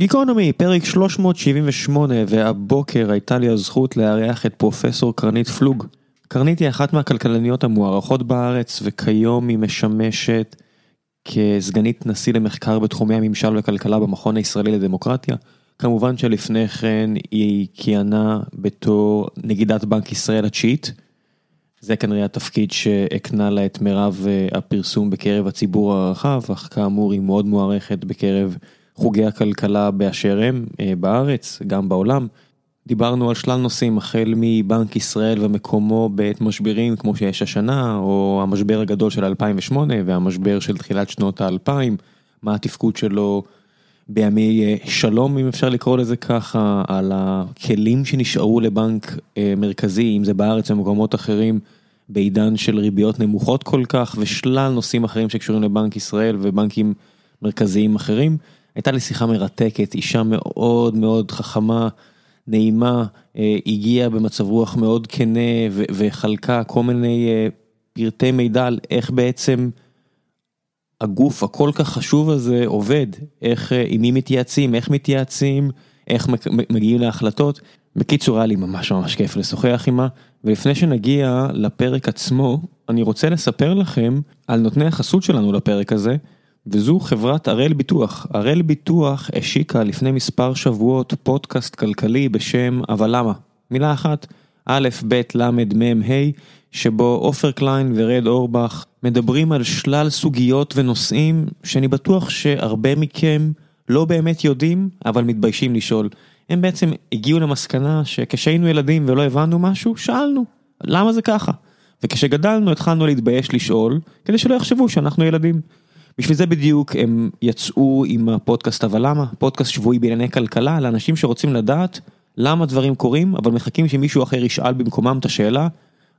גיקונומי, פרק 378, והבוקר הייתה לי הזכות לארח את פרופסור קרנית פלוג. קרנית היא אחת מהכלכלניות המוערכות בארץ, וכיום היא משמשת כסגנית נשיא למחקר בתחומי הממשל וכלכלה במכון הישראלי לדמוקרטיה. כמובן שלפני כן היא כיהנה בתור נגידת בנק ישראל התשיעית. זה כנראה התפקיד שהקנה לה את מירב הפרסום בקרב הציבור הרחב, אך כאמור היא מאוד מוערכת בקרב חוגי הכלכלה באשר הם בארץ, גם בעולם. דיברנו על שלל נושאים החל מבנק ישראל ומקומו בעת משברים כמו שיש השנה, או המשבר הגדול של 2008 והמשבר של תחילת שנות האלפיים, מה התפקוד שלו בימי שלום אם אפשר לקרוא לזה ככה, על הכלים שנשארו לבנק מרכזי, אם זה בארץ ומקומות אחרים, בעידן של ריביות נמוכות כל כך, ושלל נושאים אחרים שקשורים לבנק ישראל ובנקים מרכזיים אחרים. הייתה לי שיחה מרתקת, אישה מאוד מאוד חכמה, נעימה, הגיעה במצב רוח מאוד כנה וחלקה כל מיני פרטי מידע על איך בעצם הגוף הכל כך חשוב הזה עובד, איך, עם מי מתייעצים, איך מתייעצים, איך מגיעים להחלטות. בקיצור היה לי ממש ממש כיף לשוחח עימה, ולפני שנגיע לפרק עצמו, אני רוצה לספר לכם על נותני החסות שלנו לפרק הזה. וזו חברת הראל ביטוח, הראל ביטוח השיקה לפני מספר שבועות פודקאסט כלכלי בשם אבל למה, מילה אחת, א', ב', ל', מ', ה', שבו עופר קליין ורד אורבך מדברים על שלל סוגיות ונושאים שאני בטוח שהרבה מכם לא באמת יודעים, אבל מתביישים לשאול. הם בעצם הגיעו למסקנה שכשהיינו ילדים ולא הבנו משהו, שאלנו, למה זה ככה? וכשגדלנו התחלנו להתבייש לשאול, כדי שלא יחשבו שאנחנו ילדים. בשביל זה בדיוק הם יצאו עם הפודקאסט אבל למה, פודקאסט שבועי בענייני כלכלה לאנשים שרוצים לדעת למה דברים קורים אבל מחכים שמישהו אחר ישאל במקומם את השאלה,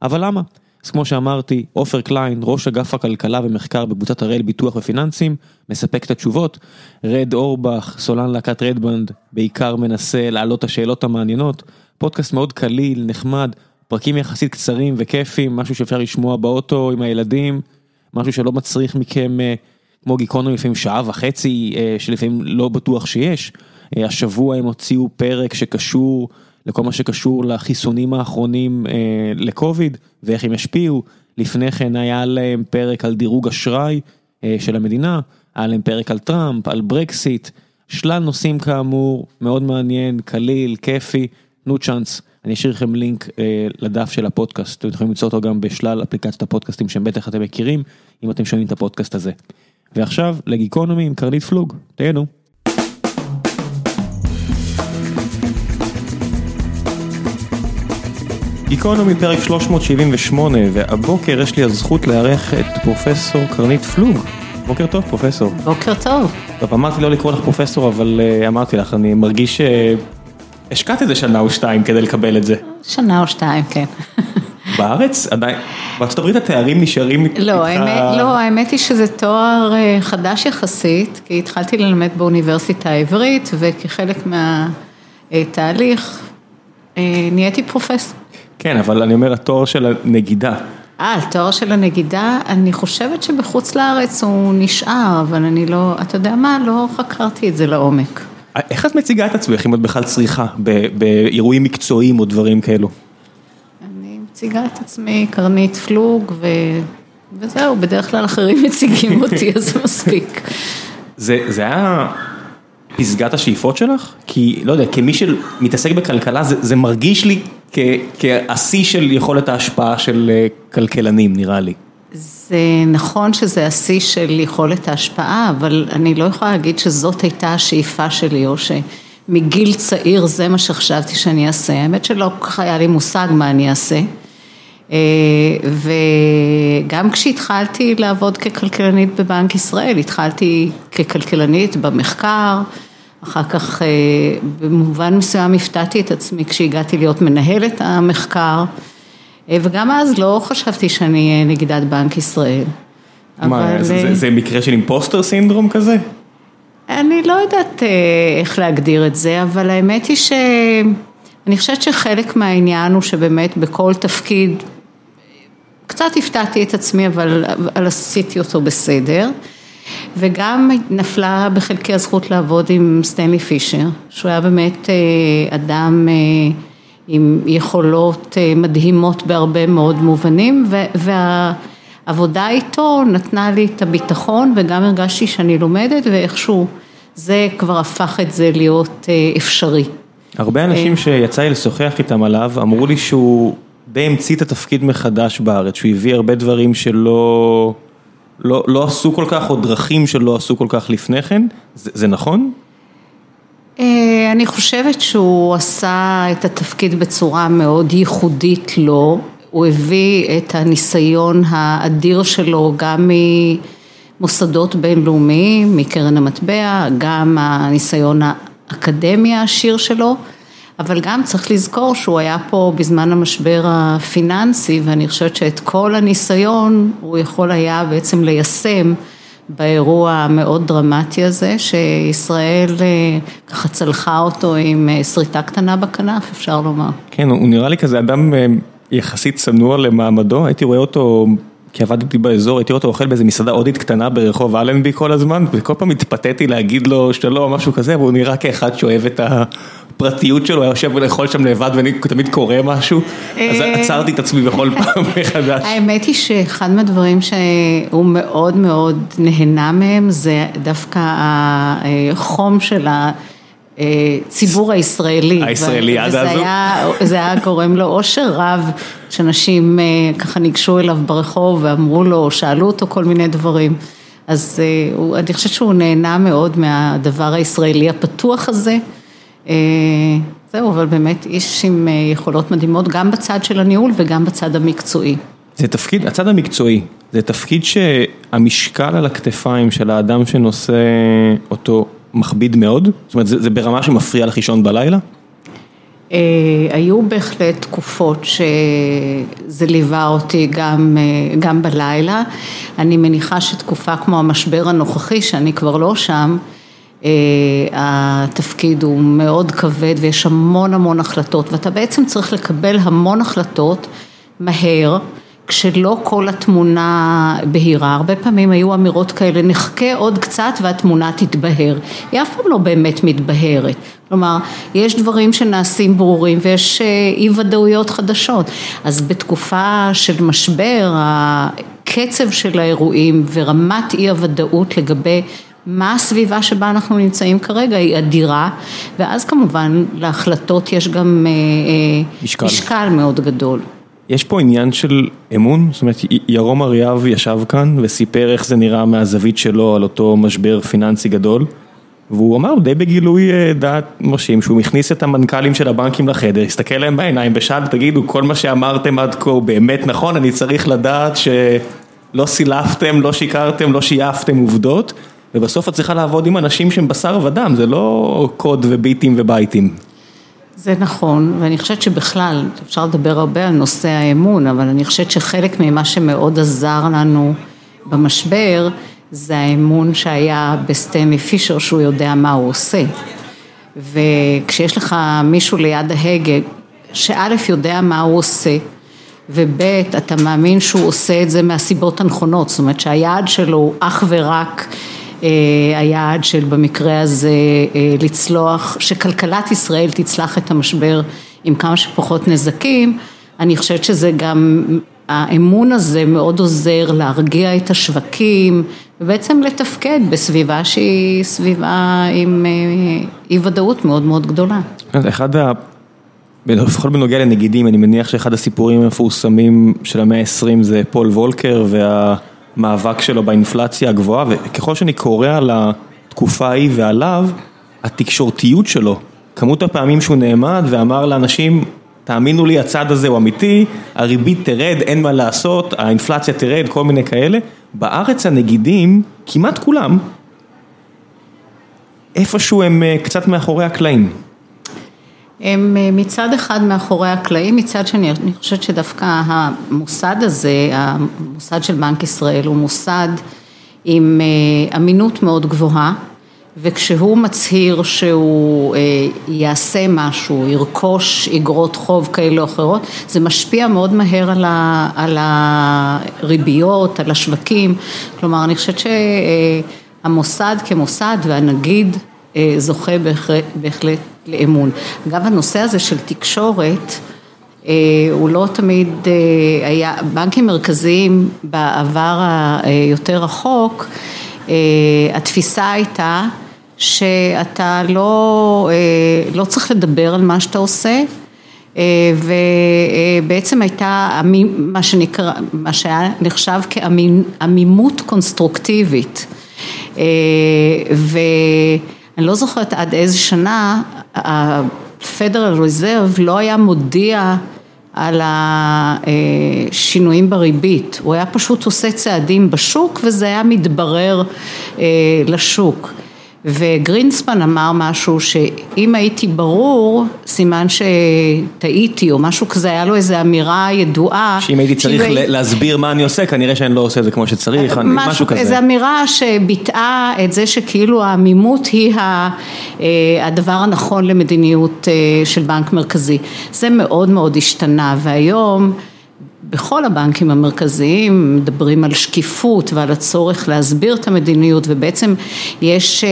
אבל למה? אז כמו שאמרתי, עופר קליין, ראש אגף הכלכלה ומחקר בקבוצת הראל ביטוח ופיננסים, מספק את התשובות, רד אורבך, סולן להקת רדבנד, בעיקר מנסה להעלות את השאלות המעניינות, פודקאסט מאוד קליל, נחמד, פרקים יחסית קצרים וכיפים, משהו שאפשר לשמוע באוטו עם הילדים, משהו שלא מצריך מכם כמו גיקונומי לפעמים שעה וחצי שלפעמים לא בטוח שיש, השבוע הם הוציאו פרק שקשור לכל מה שקשור לחיסונים האחרונים לקוביד ואיך הם ישפיעו, לפני כן היה להם פרק על דירוג אשראי של המדינה, היה להם פרק על טראמפ, על ברקסיט, שלל נושאים כאמור, מאוד מעניין, קליל, כיפי, תנו צ'אנס. אני אשאיר לכם לינק לדף של הפודקאסט, אתם יכולים למצוא אותו גם בשלל אפליקציות הפודקאסטים שהם בטח אתם מכירים, אם אתם שומעים את הפודקאסט הזה. ועכשיו לגיקונומי עם קרנית פלוג, תהנו. גיקונומי פרק 378 והבוקר יש לי הזכות לארח את פרופסור קרנית פלוג. בוקר טוב פרופסור. בוקר טוב. טוב אמרתי לא לקרוא לך פרופסור אבל אמרתי לך אני מרגיש שהשקעת איזה שנה או שתיים כדי לקבל את זה. שנה או שתיים כן. בארץ? עדיין, בארצות הברית התארים נשארים איתך? לא, האמת היא שזה תואר חדש יחסית, כי התחלתי ללמד באוניברסיטה העברית וכחלק מהתהליך נהייתי פרופסור. כן, אבל אני אומר התואר של הנגידה. אה, התואר של הנגידה, אני חושבת שבחוץ לארץ הוא נשאר, אבל אני לא, אתה יודע מה, לא חקרתי את זה לעומק. איך את מציגה את עצמך אם את בכלל צריכה, באירועים מקצועיים או דברים כאלו? מציגה את עצמי קרנית פלוג וזהו, בדרך כלל אחרים מציגים אותי אז זה מספיק. זה היה פסגת השאיפות שלך? כי לא יודע, כמי שמתעסק בכלכלה זה מרגיש לי כהשיא של יכולת ההשפעה של כלכלנים נראה לי. זה נכון שזה השיא של יכולת ההשפעה, אבל אני לא יכולה להגיד שזאת הייתה השאיפה שלי או ש... מגיל צעיר זה מה שחשבתי שאני אעשה, האמת שלא כל כך היה לי מושג מה אני אעשה. וגם כשהתחלתי לעבוד ככלכלנית בבנק ישראל, התחלתי ככלכלנית במחקר, אחר כך במובן מסוים הפתעתי את עצמי כשהגעתי להיות מנהלת המחקר, וגם אז לא חשבתי שאני אהיה נגידת בנק ישראל. מה, זה מקרה של אימפוסטר סינדרום כזה? אני לא יודעת איך להגדיר את זה, אבל האמת היא שאני חושבת שחלק מהעניין הוא שבאמת בכל תפקיד, קצת הפתעתי את עצמי, אבל עשיתי אותו בסדר. וגם נפלה בחלקי הזכות לעבוד עם סטנלי פישר, שהוא היה באמת אדם עם יכולות מדהימות בהרבה מאוד מובנים, והעבודה איתו נתנה לי את הביטחון וגם הרגשתי שאני לומדת ואיכשהו זה כבר הפך את זה להיות אפשרי. הרבה אנשים שיצא לי לשוחח איתם עליו אמרו לי שהוא די המציא את התפקיד מחדש בארץ, שהוא הביא הרבה דברים שלא לא, לא עשו כל כך, או דרכים שלא עשו כל כך לפני כן, זה, זה נכון? אני חושבת שהוא עשה את התפקיד בצורה מאוד ייחודית לו, הוא הביא את הניסיון האדיר שלו גם ממוסדות בינלאומיים, מקרן המטבע, גם הניסיון האקדמי העשיר שלו, אבל גם צריך לזכור שהוא היה פה בזמן המשבר הפיננסי ואני חושבת שאת כל הניסיון הוא יכול היה בעצם ליישם באירוע המאוד דרמטי הזה שישראל ככה צלחה אותו עם שריטה קטנה בכנף אפשר לומר. כן הוא נראה לי כזה אדם יחסית צנוע למעמדו, הייתי רואה אותו כי עבדתי באזור, הייתי רואה אותו אוכל באיזה מסעדה הודית קטנה ברחוב אלנבי כל הזמן וכל פעם התפתיתי להגיד לו שלום משהו כזה והוא נראה כאחד שאוהב את הפרטיות שלו, היה יושב ולאכול שם לבד ואני תמיד קורא משהו, אז עצרתי את עצמי בכל פעם מחדש. האמת היא שאחד מהדברים שהוא מאוד מאוד נהנה מהם זה דווקא החום של הציבור הישראלי. הישראלי עד הזו. וזה היה גורם לו אושר רב שאנשים ככה ניגשו אליו ברחוב ואמרו לו, שאלו אותו כל מיני דברים. אז אני חושבת שהוא נהנה מאוד מהדבר הישראלי הפתוח הזה. זהו, אבל באמת איש עם יכולות מדהימות גם בצד של הניהול וגם בצד המקצועי. זה תפקיד, הצד המקצועי, זה תפקיד שהמשקל על הכתפיים של האדם שנושא אותו מכביד מאוד? זאת אומרת זה ברמה שמפריע לך לישון בלילה? היו בהחלט תקופות שזה ליווה אותי גם בלילה, אני מניחה שתקופה כמו המשבר הנוכחי שאני כבר לא שם התפקיד הוא מאוד כבד ויש המון המון החלטות ואתה בעצם צריך לקבל המון החלטות מהר כשלא כל התמונה בהירה, הרבה פעמים היו אמירות כאלה נחכה עוד קצת והתמונה תתבהר, היא אף פעם לא באמת מתבהרת, כלומר יש דברים שנעשים ברורים ויש אי ודאויות חדשות, אז בתקופה של משבר הקצב של האירועים ורמת אי הוודאות לגבי מה הסביבה שבה אנחנו נמצאים כרגע היא אדירה ואז כמובן להחלטות יש גם משקל, משקל מאוד גדול. יש פה עניין של אמון, זאת אומרת ירום אריאב ישב כאן וסיפר איך זה נראה מהזווית שלו על אותו משבר פיננסי גדול והוא אמר די בגילוי דעת מרשים שהוא מכניס את המנכ"לים של הבנקים לחדר, הסתכל להם בעיניים ושאל תגידו כל מה שאמרתם עד כה הוא באמת נכון, אני צריך לדעת שלא סילפתם, לא שיקרתם, לא שייפתם עובדות ובסוף את צריכה לעבוד עם אנשים שהם בשר ודם, זה לא קוד וביטים ובייטים. זה נכון, ואני חושבת שבכלל, אפשר לדבר הרבה על נושא האמון, אבל אני חושבת שחלק ממה שמאוד עזר לנו במשבר, זה האמון שהיה בסטנלי פישר, שהוא יודע מה הוא עושה. וכשיש לך מישהו ליד ההגה, שא' יודע מה הוא עושה, וב' אתה מאמין שהוא עושה את זה מהסיבות הנכונות, זאת אומרת שהיעד שלו הוא אך ורק היעד של במקרה הזה לצלוח, שכלכלת ישראל תצלח את המשבר עם כמה שפחות נזקים, אני חושבת שזה גם, האמון הזה מאוד עוזר להרגיע את השווקים ובעצם לתפקד בסביבה שהיא סביבה עם אי ודאות מאוד מאוד גדולה. אחד ה... לפחות בנוגע לנגידים, אני מניח שאחד הסיפורים המפורסמים של המאה ה-20 זה פול וולקר וה... מאבק שלו באינפלציה הגבוהה וככל שאני קורא על התקופה ההיא ועליו, התקשורתיות שלו, כמות הפעמים שהוא נעמד ואמר לאנשים תאמינו לי הצד הזה הוא אמיתי, הריבית תרד, אין מה לעשות, האינפלציה תרד, כל מיני כאלה, בארץ הנגידים, כמעט כולם, איפשהו הם קצת מאחורי הקלעים. הם מצד אחד מאחורי הקלעים, מצד שני אני חושבת שדווקא המוסד הזה, המוסד של בנק ישראל הוא מוסד עם אמינות מאוד גבוהה וכשהוא מצהיר שהוא יעשה משהו, ירכוש אגרות חוב כאלה או אחרות, זה משפיע מאוד מהר על הריביות, על השווקים, כלומר אני חושבת שהמוסד כמוסד והנגיד זוכה בהחלט לאמון. אגב הנושא הזה של תקשורת הוא לא תמיד היה, בנקים מרכזיים בעבר היותר רחוק התפיסה הייתה שאתה לא, לא צריך לדבר על מה שאתה עושה ובעצם הייתה מה שנקרא, מה שהיה נחשב כעמימות קונסטרוקטיבית ואני לא זוכרת עד איזה שנה ה-Federal Reserve לא היה מודיע על השינויים בריבית, הוא היה פשוט עושה צעדים בשוק וזה היה מתברר לשוק וגרינספן אמר משהו שאם הייתי ברור סימן שטעיתי או משהו כזה, היה לו איזו אמירה ידועה שאם הייתי צריך להסביר מה אני עושה כנראה שאני לא עושה את זה כמו שצריך, משהו כזה. איזו אמירה שביטאה את זה שכאילו העמימות היא הדבר הנכון למדיניות של בנק מרכזי, זה מאוד מאוד השתנה והיום בכל הבנקים המרכזיים מדברים על שקיפות ועל הצורך להסביר את המדיניות ובעצם יש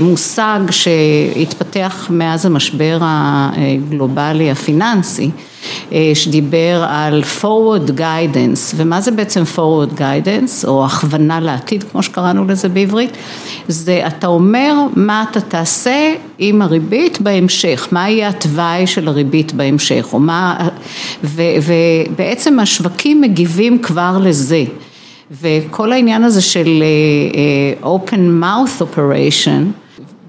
מושג שהתפתח מאז המשבר הגלובלי הפיננסי שדיבר על forward guidance. ומה זה בעצם forward guidance? או הכוונה לעתיד כמו שקראנו לזה בעברית? זה אתה אומר מה אתה תעשה עם הריבית בהמשך, מה יהיה התוואי של הריבית בהמשך או מה ובעצם השווקים מגיבים כבר לזה. וכל העניין הזה של open mouth operation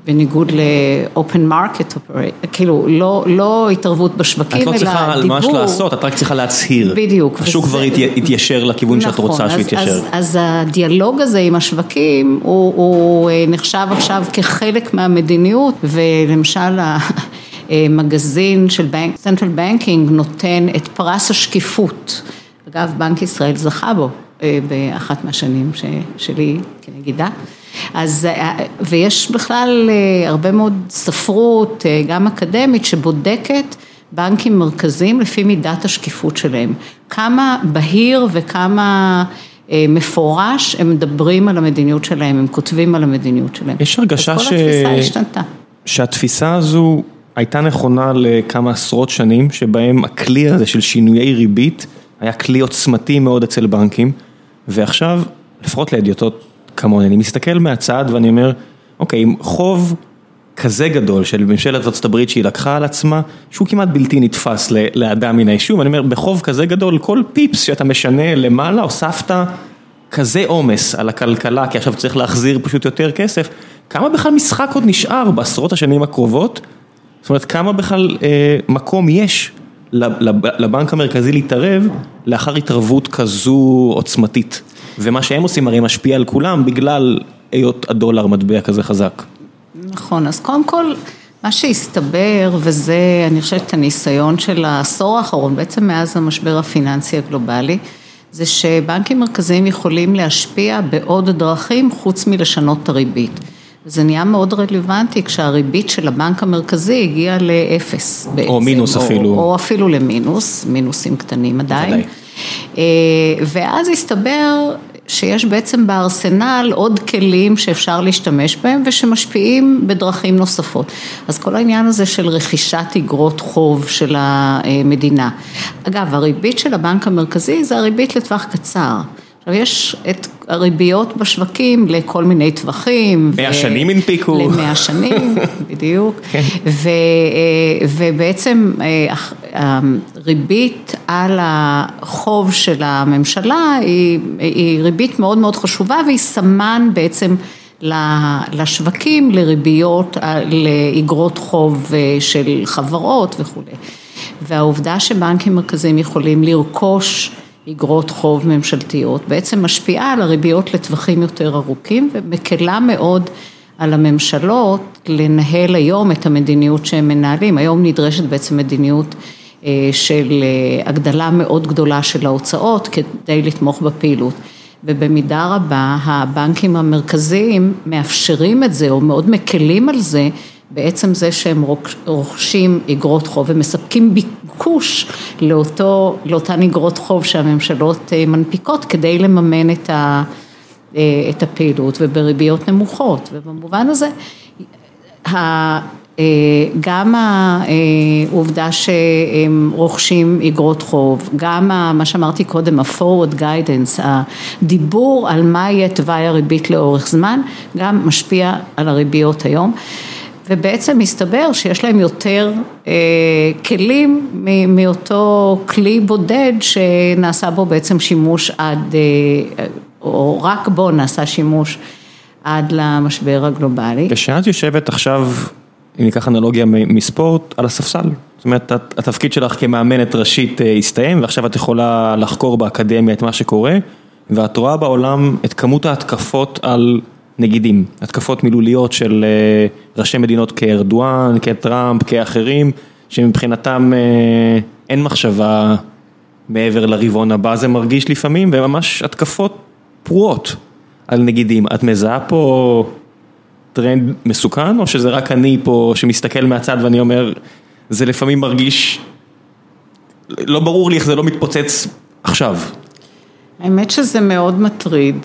בניגוד ל-open market, כאילו לא התערבות בשווקים אלא דיבור. את לא צריכה ממש לעשות, את רק צריכה להצהיר. בדיוק. השוק כבר יתיישר לכיוון שאת רוצה שהוא יתיישר. נכון, אז הדיאלוג הזה עם השווקים הוא נחשב עכשיו כחלק מהמדיניות ולמשל המגזין של Central Banking נותן את פרס השקיפות, אגב בנק ישראל זכה בו באחת מהשנים שלי כנגידה. אז ויש בכלל הרבה מאוד ספרות גם אקדמית שבודקת בנקים מרכזיים לפי מידת השקיפות שלהם, כמה בהיר וכמה מפורש הם מדברים על המדיניות שלהם, הם כותבים על המדיניות שלהם. יש הרגשה ש... אז כל התפיסה השתנתה. שהתפיסה הזו הייתה נכונה לכמה עשרות שנים שבהם הכלי הזה של שינויי ריבית היה כלי עוצמתי מאוד אצל בנקים ועכשיו לפחות להדיוטות כמוני, אני מסתכל מהצד ואני אומר, אוקיי, עם חוב כזה גדול של ממשלת ארה"ב שהיא לקחה על עצמה, שהוא כמעט בלתי נתפס לאדם מן היישוב, אני אומר, בחוב כזה גדול, כל פיפס שאתה משנה למעלה, הוספת כזה עומס על הכלכלה, כי עכשיו צריך להחזיר פשוט יותר כסף, כמה בכלל משחק עוד נשאר בעשרות השנים הקרובות? זאת אומרת, כמה בכלל אה, מקום יש לבנק המרכזי להתערב לאחר התערבות כזו עוצמתית? ומה שהם עושים הרי משפיע על כולם בגלל היות הדולר מטבע כזה חזק. נכון, אז קודם כל מה שהסתבר וזה אני חושבת הניסיון של העשור האחרון, בעצם מאז המשבר הפיננסי הגלובלי, זה שבנקים מרכזיים יכולים להשפיע בעוד דרכים חוץ מלשנות את הריבית. זה נהיה מאוד רלוונטי כשהריבית של הבנק המרכזי הגיעה לאפס בעצם. או מינוס אפילו. או, או אפילו למינוס, מינוסים קטנים עדיין. ודאי. ואז הסתבר שיש בעצם בארסנל עוד כלים שאפשר להשתמש בהם ושמשפיעים בדרכים נוספות. אז כל העניין הזה של רכישת אגרות חוב של המדינה. אגב, הריבית של הבנק המרכזי זה הריבית לטווח קצר. עכשיו יש את הריביות בשווקים לכל מיני טווחים. מאה שנים הנפיקו. למאה שנים, בדיוק. כן. ובעצם הריבית על החוב של הממשלה היא, היא ריבית מאוד מאוד חשובה והיא סמן בעצם לשווקים לריביות, לאגרות חוב של חברות וכולי. והעובדה שבנקים מרכזיים יכולים לרכוש אגרות חוב ממשלתיות, בעצם משפיעה על הריביות לטווחים יותר ארוכים ומקלה מאוד על הממשלות לנהל היום את המדיניות שהם מנהלים, היום נדרשת בעצם מדיניות של הגדלה מאוד גדולה של ההוצאות כדי לתמוך בפעילות. ובמידה רבה הבנקים המרכזיים מאפשרים את זה או מאוד מקלים על זה בעצם זה שהם רוכשים אגרות חוב ומספקים ביקוש לאותו, לאותן אגרות חוב שהממשלות מנפיקות כדי לממן את, ה, את הפעילות ובריביות נמוכות ובמובן הזה גם העובדה שהם רוכשים אגרות חוב, גם מה שאמרתי קודם, ה-forward guidance, הדיבור על מה יהיה תוואי הריבית לאורך זמן, גם משפיע על הריביות היום. ובעצם מסתבר שיש להם יותר אה, כלים מאותו כלי בודד שנעשה בו בעצם שימוש עד, אה, או רק בו נעשה שימוש עד למשבר הגלובלי. כשאת יושבת עכשיו אם ניקח אנלוגיה מספורט, על הספסל. זאת אומרת, התפקיד שלך כמאמנת ראשית הסתיים, ועכשיו את יכולה לחקור באקדמיה את מה שקורה, ואת רואה בעולם את כמות ההתקפות על נגידים, התקפות מילוליות של ראשי מדינות כארדואן, כטראמפ, כאחרים, שמבחינתם אין מחשבה מעבר לרבעון הבא, זה מרגיש לפעמים, וממש התקפות פרועות על נגידים. את מזהה פה... טרנד מסוכן, או שזה רק אני פה שמסתכל מהצד ואני אומר, זה לפעמים מרגיש, לא ברור לי איך זה לא מתפוצץ עכשיו. האמת שזה מאוד מטריד,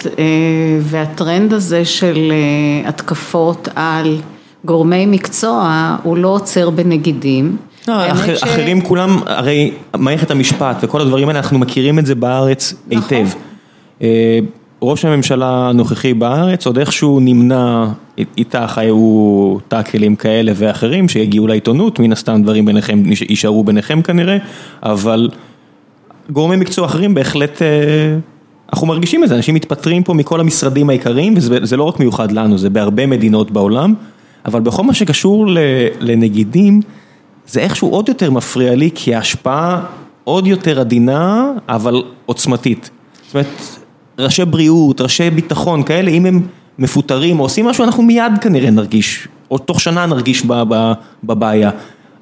והטרנד הזה של התקפות על גורמי מקצוע, הוא לא עוצר בנגידים. אחרים כולם, הרי מערכת המשפט וכל הדברים האלה, אנחנו מכירים את זה בארץ היטב. ראש הממשלה הנוכחי בארץ עוד איכשהו נמנע, איתך היו טאקלים כאלה ואחרים שיגיעו לעיתונות, מן הסתם דברים ביניכם, יישארו ביניכם כנראה, אבל גורמי מקצוע אחרים בהחלט, אנחנו מרגישים את זה, אנשים מתפטרים פה מכל המשרדים העיקריים וזה לא רק מיוחד לנו, זה בהרבה מדינות בעולם, אבל בכל מה שקשור לנגידים, זה איכשהו עוד יותר מפריע לי, כי ההשפעה עוד יותר עדינה, אבל עוצמתית. זאת אומרת, ראשי בריאות, ראשי ביטחון, כאלה, אם הם מפוטרים או עושים משהו, אנחנו מיד כנראה נרגיש, או תוך שנה נרגיש בבעיה.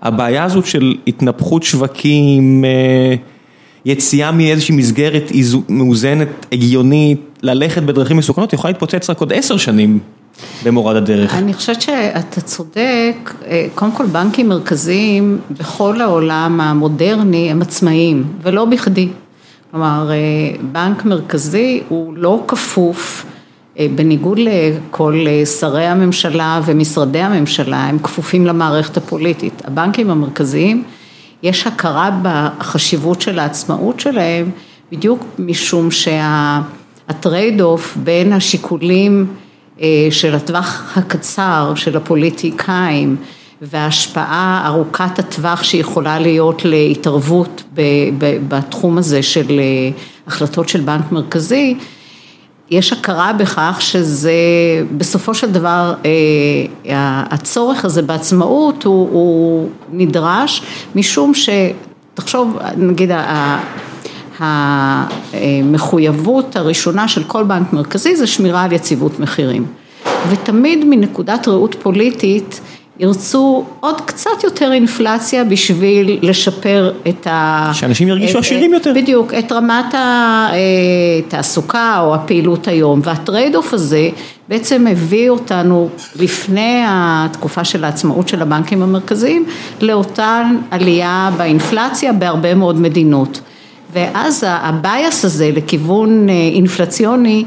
הבעיה הזאת של התנפחות שווקים, יציאה מאיזושהי מסגרת מאוזנת, הגיונית, ללכת בדרכים מסוכנות, יכולה להתפוצץ רק עוד עשר שנים במורד הדרך. אני חושבת שאתה צודק, קודם כל בנקים מרכזיים בכל העולם המודרני הם עצמאיים, ולא בכדי. כלומר, בנק מרכזי הוא לא כפוף, בניגוד לכל שרי הממשלה ומשרדי הממשלה, הם כפופים למערכת הפוליטית. הבנקים המרכזיים, יש הכרה בחשיבות של העצמאות שלהם, בדיוק משום שה trade-off בין השיקולים של הטווח הקצר של הפוליטיקאים, וההשפעה ארוכת הטווח שיכולה להיות להתערבות בתחום הזה של החלטות של בנק מרכזי, יש הכרה בכך שזה בסופו של דבר הצורך הזה בעצמאות הוא נדרש משום שתחשוב נגיד המחויבות הראשונה של כל בנק מרכזי זה שמירה על יציבות מחירים. ותמיד מנקודת ראות פוליטית ירצו עוד קצת יותר אינפלציה בשביל לשפר את ה... שאנשים ירגישו עשירים יותר. בדיוק, את רמת התעסוקה או הפעילות היום וה trade-off הזה בעצם הביא אותנו לפני התקופה של העצמאות של הבנקים המרכזיים לאותן עלייה באינפלציה בהרבה מאוד מדינות ואז ה bias הזה לכיוון אינפלציוני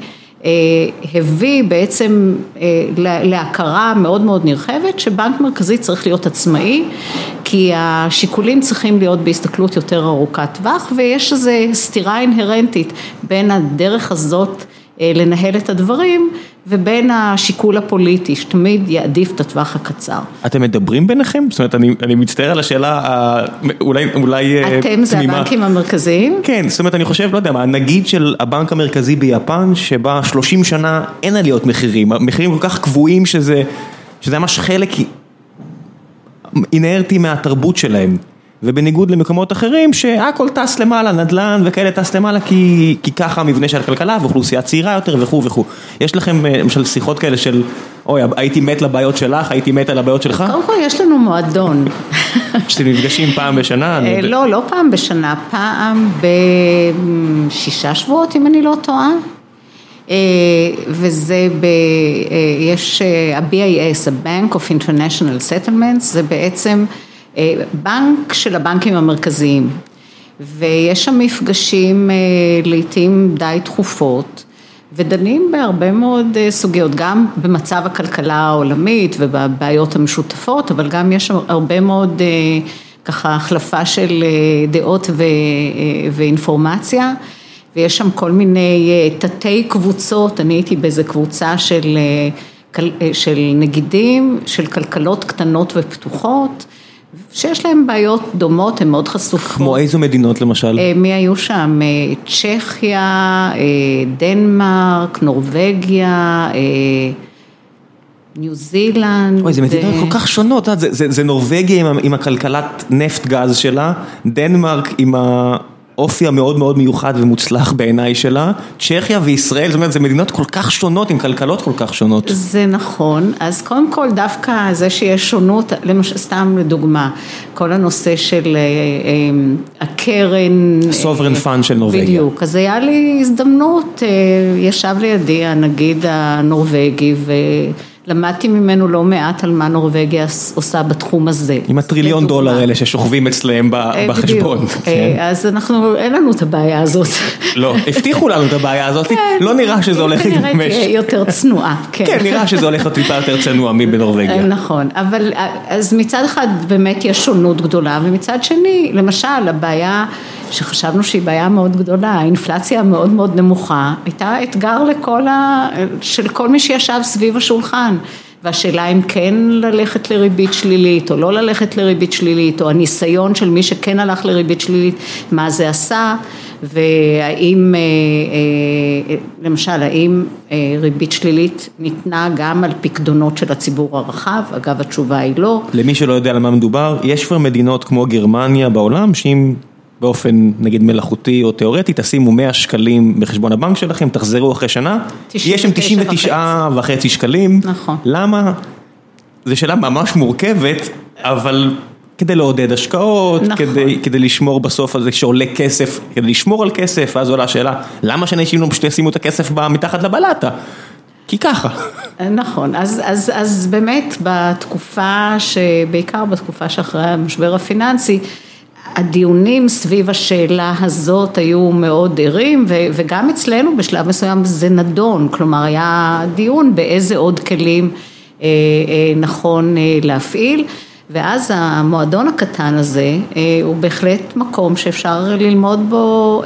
הביא בעצם להכרה מאוד מאוד נרחבת שבנק מרכזי צריך להיות עצמאי כי השיקולים צריכים להיות בהסתכלות יותר ארוכת טווח ויש איזו סתירה אינהרנטית בין הדרך הזאת לנהל את הדברים ובין השיקול הפוליטי שתמיד יעדיף את הטווח הקצר. אתם מדברים ביניכם? זאת אומרת אני מצטער על השאלה אולי תמימה. אתם זה הבנקים המרכזיים? כן, זאת אומרת אני חושב, לא יודע מה, הנגיד של הבנק המרכזי ביפן שבה 30 שנה אין עליות מחירים, המחירים כל כך קבועים שזה ממש חלק אינרטי מהתרבות שלהם. ובניגוד למקומות אחרים שהכל טס למעלה, נדל"ן וכאלה טס למעלה כי ככה המבנה של הכלכלה ואוכלוסייה צעירה יותר וכו' וכו'. יש לכם למשל שיחות כאלה של אוי הייתי מת לבעיות שלך, הייתי מת על הבעיות שלך? קודם כל יש לנו מועדון. שאתם נפגשים פעם בשנה? לא, לא פעם בשנה, פעם בשישה שבועות אם אני לא טועה. וזה ב... יש ה-BIS, ה-Bank of International Settlements, זה בעצם בנק של הבנקים המרכזיים. ויש שם מפגשים לעיתים די תכופות. ודנים בהרבה מאוד סוגיות, גם במצב הכלכלה העולמית ובבעיות המשותפות, אבל גם יש שם הרבה מאוד ככה החלפה של דעות ואינפורמציה, ויש שם כל מיני תתי קבוצות, אני הייתי באיזה קבוצה של, של נגידים, של כלכלות קטנות ופתוחות. שיש להם בעיות דומות, הן מאוד חשופות. כמו איזו מדינות למשל? מי היו שם? צ'כיה, דנמרק, נורבגיה, ניו זילנד. אוי, זה מדינות כל כך שונות, זה נורבגיה עם הכלכלת נפט גז שלה, דנמרק עם האופי המאוד מאוד מיוחד ומוצלח בעיניי שלה, צ'כיה וישראל, זאת אומרת, זה מדינות כל כך שונות עם כלכלות כל כך שונות. זה נכון, אז קודם כל דווקא זה שיש שונות, למשל, סתם לדוגמה, כל הנושא של הקרן. sovereign fund של נורווגיה. בדיוק, אז היה לי הזדמנות, ישב לידי הנגיד הנורבגי ו... למדתי ממנו לא מעט על מה נורווגיה עושה בתחום הזה. עם הטריליון דולר האלה ששוכבים אצלהם בחשבון. בדיוק, אז אנחנו, אין לנו את הבעיה הזאת. לא, הבטיחו לנו את הבעיה הזאת, לא נראה שזה הולך להתממש. תהיה יותר צנועה, כן. כן, נראה שזה הולך להיות טיפה יותר צנוע מבנורווגיה. נכון, אבל אז מצד אחד באמת יש שונות גדולה, ומצד שני, למשל, הבעיה שחשבנו שהיא בעיה מאוד גדולה, האינפלציה המאוד מאוד נמוכה, הייתה אתגר לכל ה... של כל מי שישב סביב השולחן. והשאלה אם כן ללכת לריבית שלילית או לא ללכת לריבית שלילית, או הניסיון של מי שכן הלך לריבית שלילית, מה זה עשה, והאם, למשל, האם ריבית שלילית ניתנה גם על פקדונות של הציבור הרחב, אגב התשובה היא לא. למי שלא יודע על מה מדובר, יש כבר מדינות כמו גרמניה בעולם, שאם באופן נגיד מלאכותי או תיאורטי, תשימו 100 שקלים בחשבון הבנק שלכם, תחזרו אחרי שנה, יש שם 99 וחצי שקלים, נכון. למה? זו שאלה ממש מורכבת, אבל כדי לעודד השקעות, נכון. כדי, כדי לשמור בסוף על זה שעולה כסף, כדי לשמור על כסף, ואז עולה השאלה, למה שאנשים לא פשוט ישימו את הכסף מתחת לבלטה? כי ככה. נכון, אז, אז, אז באמת בתקופה, בעיקר בתקופה שאחרי המשבר הפיננסי, הדיונים סביב השאלה הזאת היו מאוד ערים וגם אצלנו בשלב מסוים זה נדון, כלומר היה דיון באיזה עוד כלים נכון להפעיל ואז המועדון הקטן הזה הוא בהחלט מקום שאפשר ללמוד בו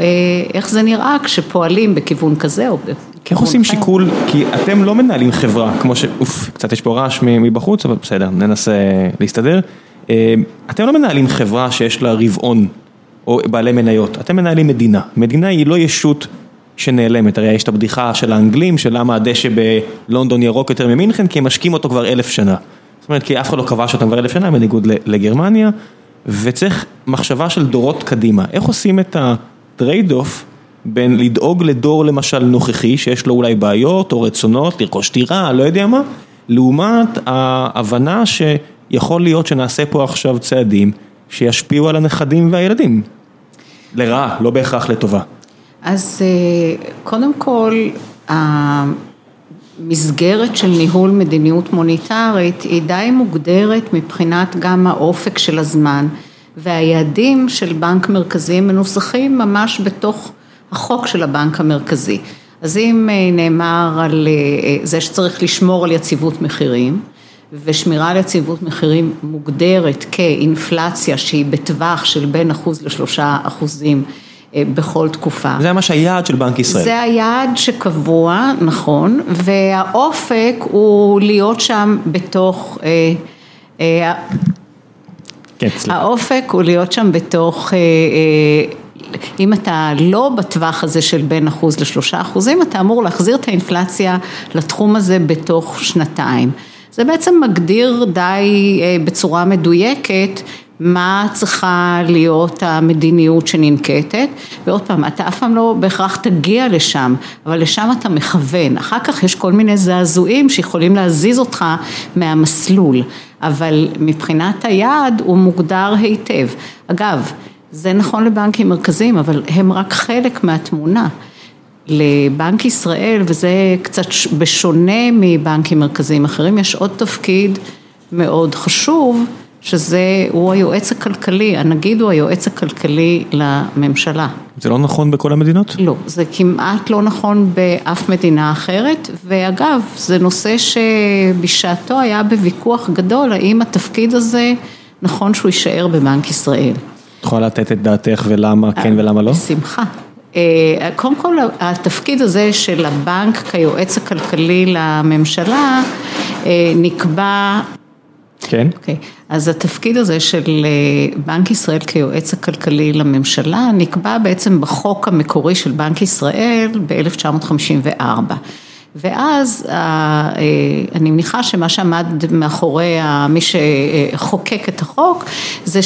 איך זה נראה כשפועלים בכיוון כזה או בכיוון אחר. איך עושים שיקול, כי אתם לא מנהלים חברה כמו ש... אוף, קצת יש פה רעש מבחוץ אבל בסדר, ננסה להסתדר. אתם לא מנהלים חברה שיש לה רבעון או בעלי מניות, אתם מנהלים מדינה, מדינה היא לא ישות שנעלמת, הרי יש את הבדיחה של האנגלים של למה הדשא בלונדון ירוק יותר ממינכן כי הם משקים אותו כבר אלף שנה, זאת אומרת כי אף אחד לא כבש אותם כבר אלף שנה בניגוד לגרמניה וצריך מחשבה של דורות קדימה, איך עושים את ה trade-off בין לדאוג לדור למשל נוכחי שיש לו אולי בעיות או רצונות, לרכוש דירה, לא יודע מה, לעומת ההבנה ש... יכול להיות שנעשה פה עכשיו צעדים שישפיעו על הנכדים והילדים, לרעה, לא בהכרח לטובה. אז קודם כל, המסגרת של ניהול מדיניות מוניטרית היא די מוגדרת מבחינת גם האופק של הזמן והיעדים של בנק מרכזי מנוסחים ממש בתוך החוק של הבנק המרכזי. אז אם נאמר על זה שצריך לשמור על יציבות מחירים, ושמירה על יציבות מחירים מוגדרת כאינפלציה שהיא בטווח של בין אחוז לשלושה אחוזים בכל תקופה. זה ממש היעד של בנק ישראל. זה היעד שקבוע, נכון, והאופק הוא להיות שם בתוך, כן, סליחה. האופק הוא להיות שם בתוך, אם אתה לא בטווח הזה של בין אחוז לשלושה אחוזים, אתה אמור להחזיר את האינפלציה לתחום הזה בתוך שנתיים. זה בעצם מגדיר די בצורה מדויקת מה צריכה להיות המדיניות שננקטת ועוד פעם, אתה אף פעם לא בהכרח תגיע לשם, אבל לשם אתה מכוון, אחר כך יש כל מיני זעזועים שיכולים להזיז אותך מהמסלול, אבל מבחינת היעד הוא מוגדר היטב. אגב, זה נכון לבנקים מרכזיים, אבל הם רק חלק מהתמונה. לבנק ישראל, וזה קצת בשונה מבנקים מרכזיים אחרים, יש עוד תפקיד מאוד חשוב, שזה, הוא היועץ הכלכלי, הנגיד הוא היועץ הכלכלי לממשלה. זה לא נכון בכל המדינות? לא, זה כמעט לא נכון באף מדינה אחרת, ואגב, זה נושא שבשעתו היה בוויכוח גדול, האם התפקיד הזה נכון שהוא יישאר בבנק ישראל. את יכולה לתת את דעתך ולמה כן ולמה לא? בשמחה. אה, קודם כל התפקיד הזה של הבנק כיועץ הכלכלי לממשלה אה, נקבע כן. Okay. אוקיי. אז התפקיד הזה של אה, בנק ישראל כיועץ הכלכלי לממשלה נקבע בעצם בחוק המקורי של בנק ישראל ב-1954. ואז אני מניחה שמה שעמד מאחורי מי שחוקק את החוק זה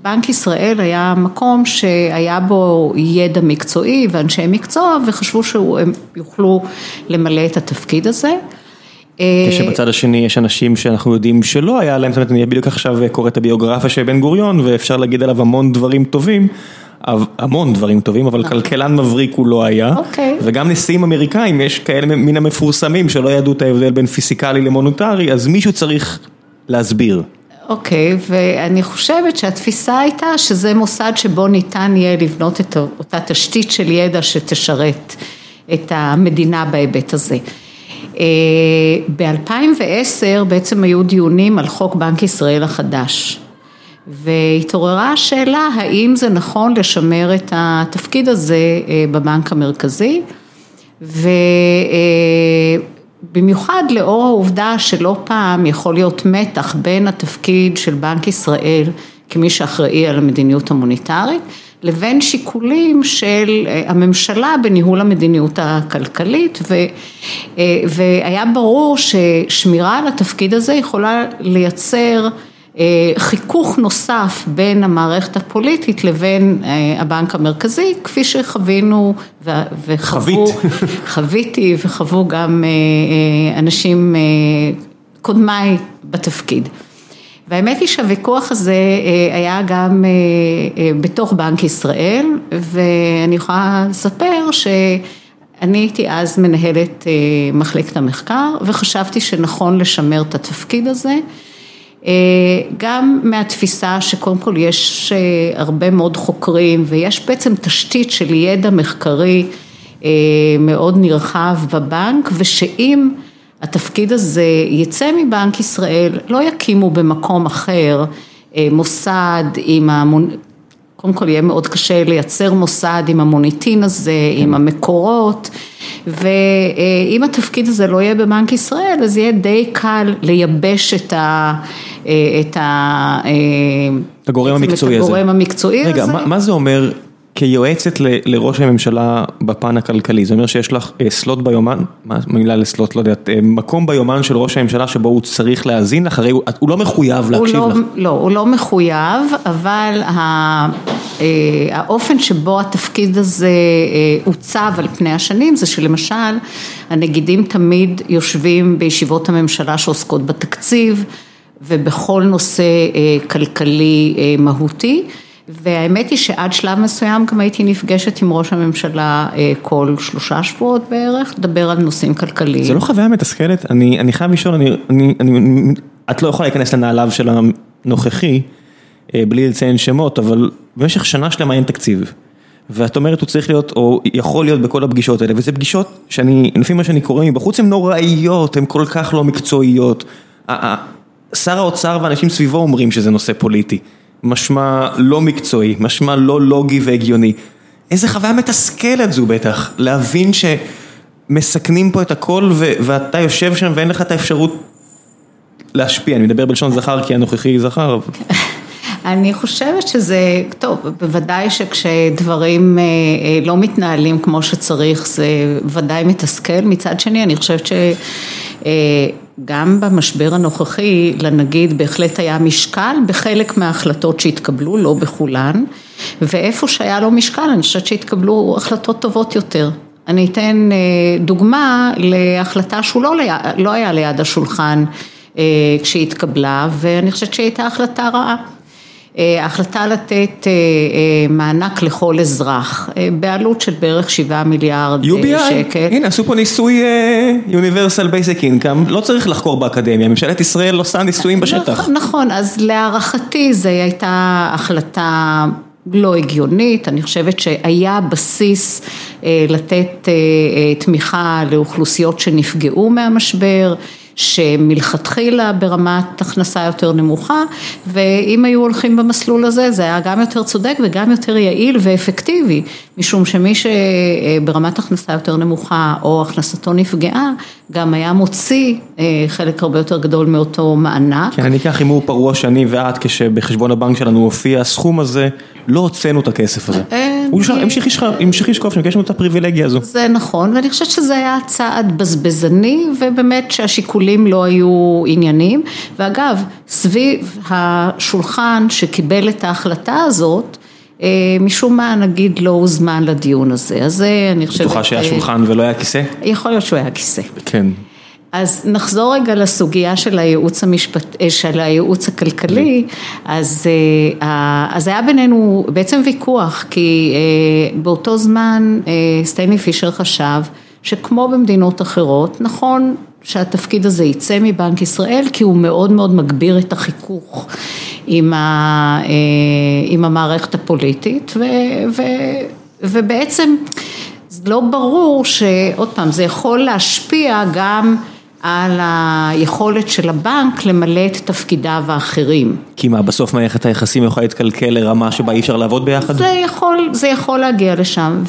שבנק ישראל היה מקום שהיה בו ידע מקצועי ואנשי מקצוע וחשבו שהם יוכלו למלא את התפקיד הזה. כשבצד השני יש אנשים שאנחנו יודעים שלא היה להם, זאת אומרת אני בדיוק עכשיו קורא את הביוגרפיה של בן גוריון ואפשר להגיד עליו המון דברים טובים, המון דברים טובים, אבל נכון. כלכלן מבריק הוא לא היה, אוקיי. וגם נשיאים אמריקאים יש כאלה מן המפורסמים שלא ידעו את ההבדל בין פיסיקלי למוניטרי, אז מישהו צריך להסביר. אוקיי, ואני חושבת שהתפיסה הייתה שזה מוסד שבו ניתן יהיה לבנות את אותה תשתית של ידע שתשרת את המדינה בהיבט הזה. אה, ב-2010 בעצם היו דיונים על חוק בנק ישראל החדש והתעוררה השאלה האם זה נכון לשמר את התפקיד הזה אה, בבנק המרכזי ובמיוחד אה, לאור העובדה שלא פעם יכול להיות מתח בין התפקיד של בנק ישראל כמי שאחראי על המדיניות המוניטרית לבין שיקולים של אה, הממשלה בניהול המדיניות הכלכלית אה, והיה ברור ששמירה על התפקיד הזה יכולה לייצר חיכוך נוסף בין המערכת הפוליטית לבין הבנק המרכזי, כפי שחווינו וחוו, חוויתי וחוו גם אנשים קודמיי בתפקיד. והאמת היא שהוויכוח הזה אה, היה גם אה, אה, בתוך בנק ישראל, ואני יכולה לספר שאני הייתי אז מנהלת מחלקת המחקר, וחשבתי שנכון לשמר את התפקיד הזה. גם מהתפיסה שקודם כל יש הרבה מאוד חוקרים ויש בעצם תשתית של ידע מחקרי מאוד נרחב בבנק ושאם התפקיד הזה יצא מבנק ישראל, לא יקימו במקום אחר אה, מוסד עם המון... קודם כל יהיה מאוד קשה לייצר מוסד עם המוניטין הזה, כן. עם המקורות, ואם התפקיד הזה לא יהיה בבנק ישראל, אז יהיה די קל לייבש את ה... אה, את ה... אה, הגורם המקצועי הזה. את הגורם המקצועי רגע, הזה. רגע, מה, מה זה אומר כיועצת ל, לראש הממשלה בפן הכלכלי, זה אומר שיש לך אה, סלוט ביומן, מה המילה לסלוט, לא יודעת, אה, מקום ביומן של ראש הממשלה שבו הוא צריך להאזין לך, הרי הוא, הוא לא מחויב להקשיב לא, לך. לא, הוא לא מחויב, אבל ה, אה, האופן שבו התפקיד הזה אה, עוצב על פני השנים, זה שלמשל הנגידים תמיד יושבים בישיבות הממשלה שעוסקות בתקציב ובכל נושא אה, כלכלי אה, מהותי. והאמת היא שעד שלב מסוים גם הייתי נפגשת עם ראש הממשלה אה, כל שלושה שבועות בערך, לדבר על נושאים כלכליים. זה לא חוויה מתסכלת? אני, אני חייב לשאול, אני, אני, אני, את לא יכולה להיכנס לנעליו של הנוכחי, אה, בלי לציין שמות, אבל במשך שנה שלמה אין תקציב. ואת אומרת הוא צריך להיות, או יכול להיות בכל הפגישות האלה, וזה פגישות שאני, לפי מה שאני קורא מבחוץ, הן נוראיות, הן כל כך לא מקצועיות. שר האוצר ואנשים סביבו אומרים שזה נושא פוליטי. משמע לא מקצועי, משמע לא לוגי והגיוני. איזה חוויה מתסכלת זו בטח, להבין שמסכנים פה את הכל ו- ואתה יושב שם ואין לך את האפשרות להשפיע, אני מדבר בלשון זכר כי הנוכחי זכר. אני חושבת שזה, טוב, בוודאי שכשדברים אה, אה, לא מתנהלים כמו שצריך זה ודאי מתסכל, מצד שני אני חושבת ש... גם במשבר הנוכחי לנגיד בהחלט היה משקל בחלק מההחלטות שהתקבלו, לא בכולן, ואיפה שהיה לו משקל אני חושבת שהתקבלו החלטות טובות יותר. אני אתן אה, דוגמה להחלטה שהוא לא, לא היה ליד השולחן אה, כשהיא התקבלה ואני חושבת שהיא הייתה החלטה רעה. ההחלטה לתת מענק לכל אזרח בעלות של בערך שבעה מיליארד שקל. הנה עשו פה ניסוי Universal Basic Income, לא צריך לחקור באקדמיה, ממשלת ישראל עושה ניסויים בשטח. נכון, אז להערכתי זו הייתה החלטה לא הגיונית, אני חושבת שהיה בסיס לתת תמיכה לאוכלוסיות שנפגעו מהמשבר. שמלכתחילה ברמת הכנסה יותר נמוכה ואם היו הולכים במסלול הזה זה היה גם יותר צודק וגם יותר יעיל ואפקטיבי משום שמי שברמת הכנסה יותר נמוכה או הכנסתו נפגעה גם היה מוציא חלק הרבה יותר גדול מאותו מענק. כן, אני אקח הימור פרוע שאני ואת כשבחשבון הבנק שלנו הופיע הסכום הזה, לא הוצאנו את הכסף הזה. הוא המשיך לשקוף שם, כי יש לנו את הפריבילגיה הזו. זה נכון ואני חושבת שזה היה צעד בזבזני ובאמת שהשיקולים לא היו עניינים ואגב סביב השולחן שקיבל את ההחלטה הזאת משום מה נגיד לא הוזמן לדיון הזה, אז זה אני חושבת... בטוחה שהיה שולחן ולא היה כיסא? יכול להיות שהוא היה כיסא. כן. אז נחזור רגע לסוגיה של הייעוץ המשפט... של הייעוץ הכלכלי, אז היה בינינו בעצם ויכוח, כי באותו זמן סטנלי פישר חשב שכמו במדינות אחרות, נכון שהתפקיד הזה יצא מבנק ישראל, כי הוא מאוד מאוד מגביר את החיכוך עם המערכת הפוליטית, ובעצם לא ברור שעוד פעם, זה יכול להשפיע גם על היכולת של הבנק למלא את תפקידיו האחרים. כי מה, בסוף מערכת היחסים יכולה להתקלקל לרמה שבה אי אפשר לעבוד ביחד? זה יכול, זה יכול להגיע לשם,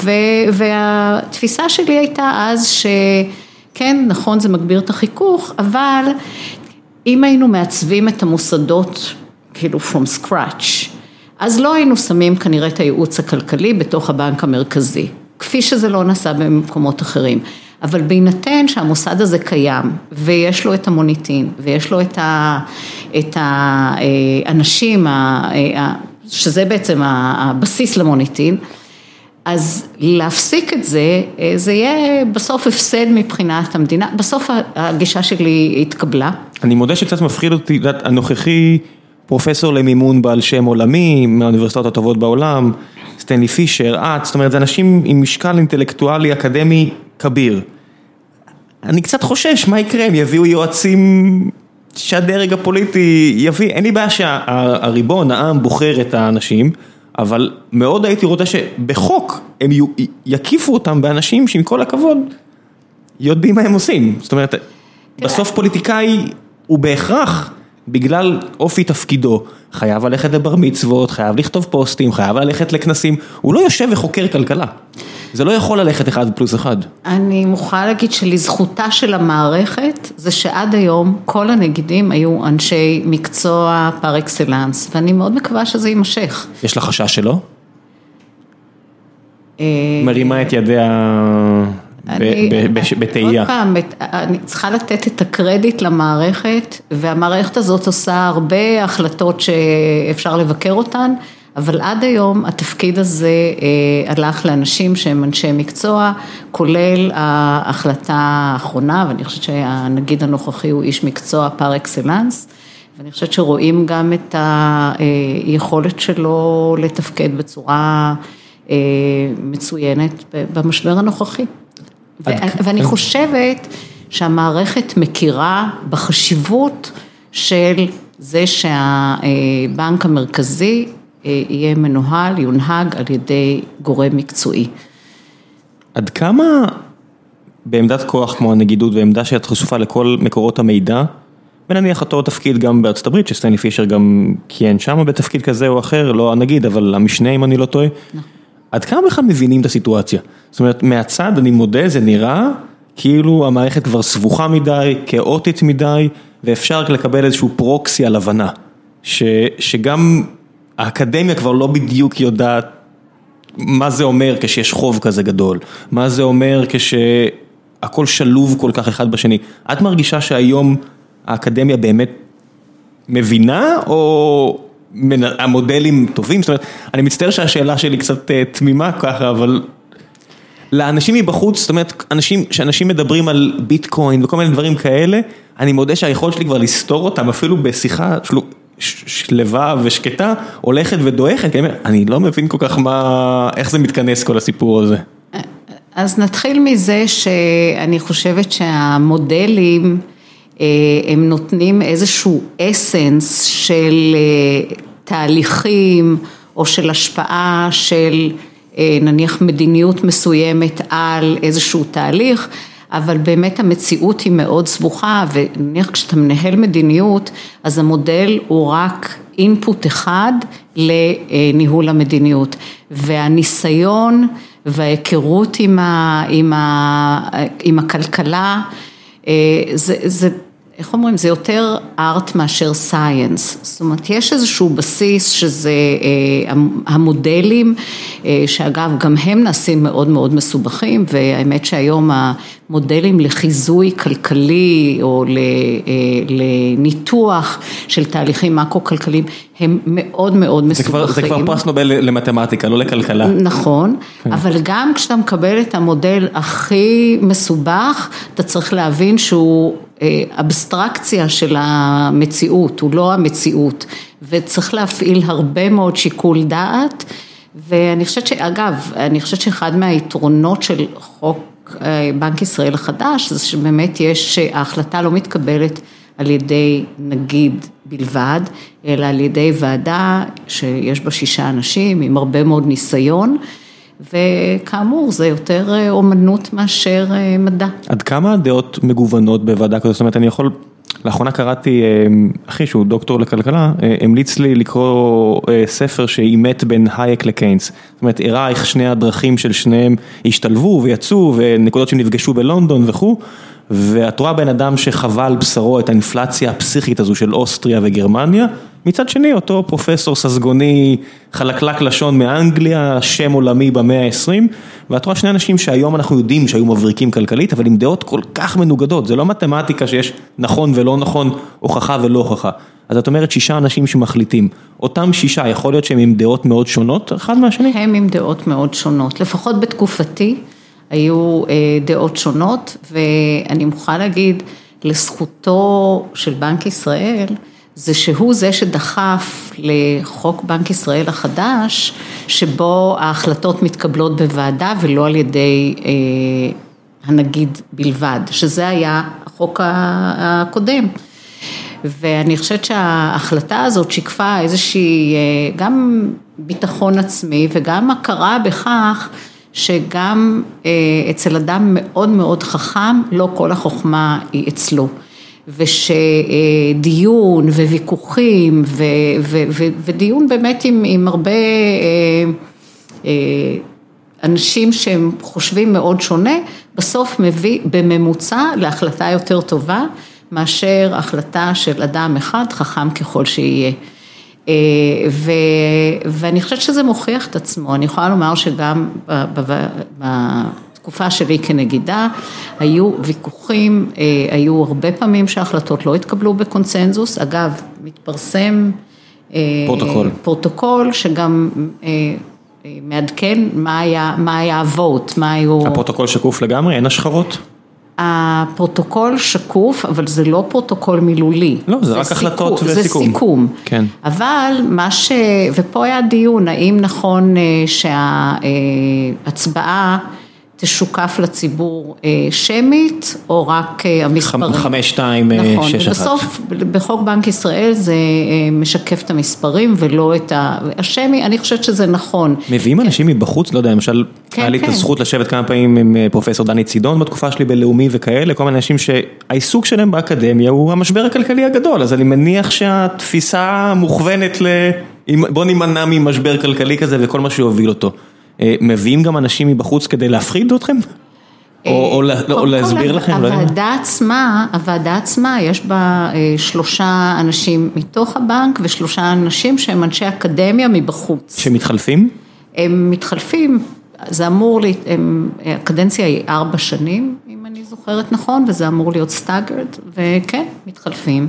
והתפיסה שלי הייתה אז שכן, נכון, זה מגביר את החיכוך, אבל אם היינו מעצבים את המוסדות כאילו from scratch, אז לא היינו שמים כנראה את הייעוץ הכלכלי בתוך הבנק המרכזי, כפי שזה לא נעשה במקומות אחרים. אבל בהינתן שהמוסד הזה קיים ויש לו את המוניטין ויש לו את האנשים, שזה בעצם הבסיס למוניטין, אז להפסיק את זה, זה יהיה בסוף הפסד מבחינת המדינה, בסוף הגישה שלי התקבלה. אני מודה שקצת מפחיד אותי, את הנוכחי פרופסור למימון בעל שם עולמי, מהאוניברסיטאות הטובות בעולם, סטנלי פישר, את, זאת אומרת, זה אנשים עם משקל אינטלקטואלי אקדמי כביר. אני קצת חושש, מה יקרה, הם יביאו יועצים שהדרג הפוליטי יביא, אין לי בעיה שהריבון, העם, בוחר את האנשים, אבל מאוד הייתי רוצה שבחוק הם יקיפו אותם באנשים שעם כל הכבוד יודעים מה הם עושים. זאת אומרת, בסוף פוליטיקאי הוא בהכרח, בגלל אופי תפקידו, חייב ללכת לבר מצוות, חייב לכתוב פוסטים, חייב ללכת לכנסים, הוא לא יושב וחוקר כלכלה. זה לא יכול ללכת אחד פלוס אחד. אני מוכרחה להגיד שלזכותה של המערכת, זה שעד היום כל הנגידים היו אנשי מקצוע פר אקסלנס, ואני מאוד מקווה שזה יימשך. יש לך חשש שלא? מרימה את ידיה בתהייה. עוד פעם, אני צריכה לתת את הקרדיט למערכת, והמערכת הזאת עושה הרבה החלטות שאפשר לבקר אותן. אבל עד היום התפקיד הזה הלך לאנשים שהם אנשי מקצוע, כולל ההחלטה האחרונה, ואני חושבת שהנגיד הנוכחי הוא איש מקצוע פר אקסלנס, ואני חושבת שרואים גם את היכולת שלו לתפקד בצורה מצוינת במשבר הנוכחי. ואני חושבת שהמערכת מכירה בחשיבות של זה שהבנק המרכזי יהיה מנוהל, יונהג על ידי גורם מקצועי. עד כמה בעמדת כוח כמו הנגידות ועמדה שאת חשופה לכל מקורות המידע, ונניח אותו תפקיד גם בארצות הברית, שסטנלי פישר גם כיהן שם בתפקיד כזה או אחר, לא הנגיד, אבל המשנה אם אני לא טועה, עד כמה בכלל מבינים את הסיטואציה? זאת אומרת, מהצד אני מודה, זה נראה כאילו המערכת כבר סבוכה מדי, כאוטית מדי, ואפשר לקבל איזשהו פרוקסי על הבנה, שגם האקדמיה כבר לא בדיוק יודעת מה זה אומר כשיש חוב כזה גדול, מה זה אומר כשהכל שלוב כל כך אחד בשני. את מרגישה שהיום האקדמיה באמת מבינה או המודלים טובים? זאת אומרת, אני מצטער שהשאלה שלי קצת תמימה ככה, אבל לאנשים מבחוץ, זאת אומרת, אנשים, שאנשים מדברים על ביטקוין וכל מיני דברים כאלה, אני מודה שהיכולת שלי כבר לסתור אותם אפילו בשיחה שלווה ושקטה, הולכת ודועכת, אני לא מבין כל כך מה, איך זה מתכנס כל הסיפור הזה. אז נתחיל מזה שאני חושבת שהמודלים הם נותנים איזשהו אסנס של תהליכים או של השפעה של נניח מדיניות מסוימת על איזשהו תהליך, אבל באמת המציאות היא מאוד סבוכה ונניח כשאתה מנהל מדיניות אז המודל הוא רק אינפוט אחד לניהול המדיניות. והניסיון וההיכרות עם הכלכלה זה איך אומרים? זה יותר ארט מאשר סייאנס, זאת אומרת יש איזשהו בסיס שזה המודלים שאגב גם הם נעשים מאוד מאוד מסובכים והאמת שהיום המודלים לחיזוי כלכלי או לניתוח של תהליכים מקרו-כלכליים הם מאוד מאוד מסובכים. זה כבר פרס נובל למתמטיקה לא לכלכלה. נכון, אבל גם כשאתה מקבל את המודל הכי מסובך אתה צריך להבין שהוא אבסטרקציה של המציאות, הוא לא המציאות וצריך להפעיל הרבה מאוד שיקול דעת ואני חושבת שאגב, אני חושבת שאחד מהיתרונות של חוק בנק ישראל החדש זה שבאמת יש, ההחלטה לא מתקבלת על ידי נגיד בלבד אלא על ידי ועדה שיש בה שישה אנשים עם הרבה מאוד ניסיון וכאמור זה יותר אומנות מאשר מדע. עד כמה הדעות מגוונות בוועדה כזאת, זאת אומרת אני יכול, לאחרונה קראתי, אחי שהוא דוקטור לכלכלה, המליץ לי לקרוא ספר שאימת בין הייק לקיינס, זאת אומרת הראה איך שני הדרכים של שניהם השתלבו ויצאו ונקודות שהם נפגשו בלונדון וכו' ואת רואה בן אדם שחווה על בשרו את האינפלציה הפסיכית הזו של אוסטריה וגרמניה, מצד שני אותו פרופסור ססגוני חלקלק לשון מאנגליה, שם עולמי במאה ה-20 ואת רואה שני אנשים שהיום אנחנו יודעים שהיו מבריקים כלכלית אבל עם דעות כל כך מנוגדות, זה לא מתמטיקה שיש נכון ולא נכון, הוכחה ולא הוכחה, אז את אומרת שישה אנשים שמחליטים, אותם שישה יכול להיות שהם עם דעות מאוד שונות אחד מהשני? הם עם דעות מאוד שונות, לפחות בתקופתי. היו דעות שונות ואני מוכרחה להגיד לזכותו של בנק ישראל זה שהוא זה שדחף לחוק בנק ישראל החדש שבו ההחלטות מתקבלות בוועדה ולא על ידי הנגיד בלבד, שזה היה החוק הקודם ואני חושבת שההחלטה הזאת שיקפה איזושהי גם ביטחון עצמי וגם הכרה בכך שגם אצל אדם מאוד מאוד חכם, לא כל החוכמה היא אצלו. ושדיון וויכוחים ודיון באמת עם הרבה אנשים שהם חושבים מאוד שונה, בסוף מביא בממוצע להחלטה יותר טובה מאשר החלטה של אדם אחד חכם ככל שיהיה. ואני חושבת שזה מוכיח את עצמו, אני יכולה לומר שגם בתקופה שלי כנגידה היו ויכוחים, היו הרבה פעמים שההחלטות לא התקבלו בקונצנזוס, אגב מתפרסם פרוטוקול, פרוטוקול שגם מעדכן מה היה ה vote, מה היו, הפרוטוקול שקוף לגמרי, אין השחרות? הפרוטוקול שקוף, אבל זה לא פרוטוקול מילולי. לא, זה רק החלטות וסיכום. זה סיכום. כן. אבל מה ש... ופה היה דיון, האם נכון שההצבעה תשוקף לציבור שמית, או רק המספרים. חמש, שתיים, שש, אחת. נכון, ובסוף בחוק בנק ישראל זה משקף את המספרים ולא את השמי, אני חושבת שזה נכון. מביאים אנשים מבחוץ, לא יודע, למשל, היה לי את הזכות לשבת כמה פעמים עם פרופסור דני צידון בתקופה שלי בלאומי וכאלה, כל מיני אנשים שהעיסוק שלהם באקדמיה הוא המשבר הכלכלי הגדול, אז אני מניח שהתפיסה מוכוונת ל... בוא נימנע ממשבר כלכלי כזה וכל מה שיוביל אותו. מביאים גם אנשים מבחוץ כדי להפחיד אתכם? או להסביר לכם? הוועדה עצמה, הוועדה עצמה יש בה שלושה אנשים מתוך הבנק ושלושה אנשים שהם אנשי אקדמיה מבחוץ. שמתחלפים? הם מתחלפים, זה אמור, הקדנציה היא ארבע שנים אם אני זוכרת נכון וזה אמור להיות staggered וכן, מתחלפים.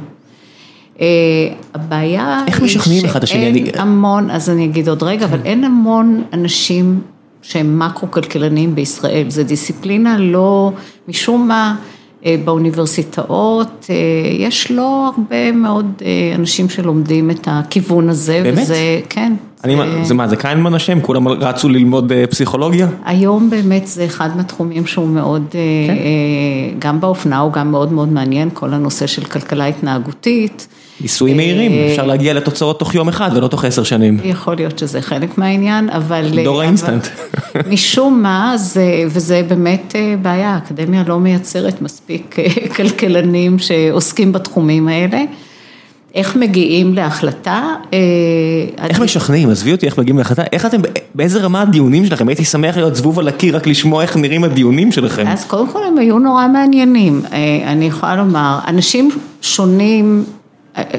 הבעיה איך משכנעים אחד את השני? שאין המון, אז אני אגיד עוד רגע, אבל אין המון אנשים שהם מקרו-כלכלנים בישראל, זו דיסציפלינה לא, משום מה, באוניברסיטאות, יש לא הרבה מאוד אנשים שלומדים את הכיוון הזה. באמת? וזה, כן. אני, זה מה, זה קיינמן אשם? כולם רצו ללמוד פסיכולוגיה? היום באמת זה אחד מהתחומים שהוא מאוד, כן? גם באופנה הוא גם מאוד מאוד מעניין, כל הנושא של כלכלה התנהגותית. ניסויים מהירים, אפשר להגיע לתוצאות תוך יום אחד ולא תוך עשר שנים. יכול להיות שזה חלק מהעניין, אבל... דור האינסטנט. משום מה, וזה באמת בעיה, האקדמיה לא מייצרת מספיק כלכלנים שעוסקים בתחומים האלה. איך מגיעים להחלטה? איך משכנעים? עזבי אותי איך מגיעים להחלטה, איך אתם, באיזה רמה הדיונים שלכם? הייתי שמח להיות זבוב על הקיר רק לשמוע איך נראים הדיונים שלכם. אז קודם כל הם היו נורא מעניינים, אני יכולה לומר, אנשים שונים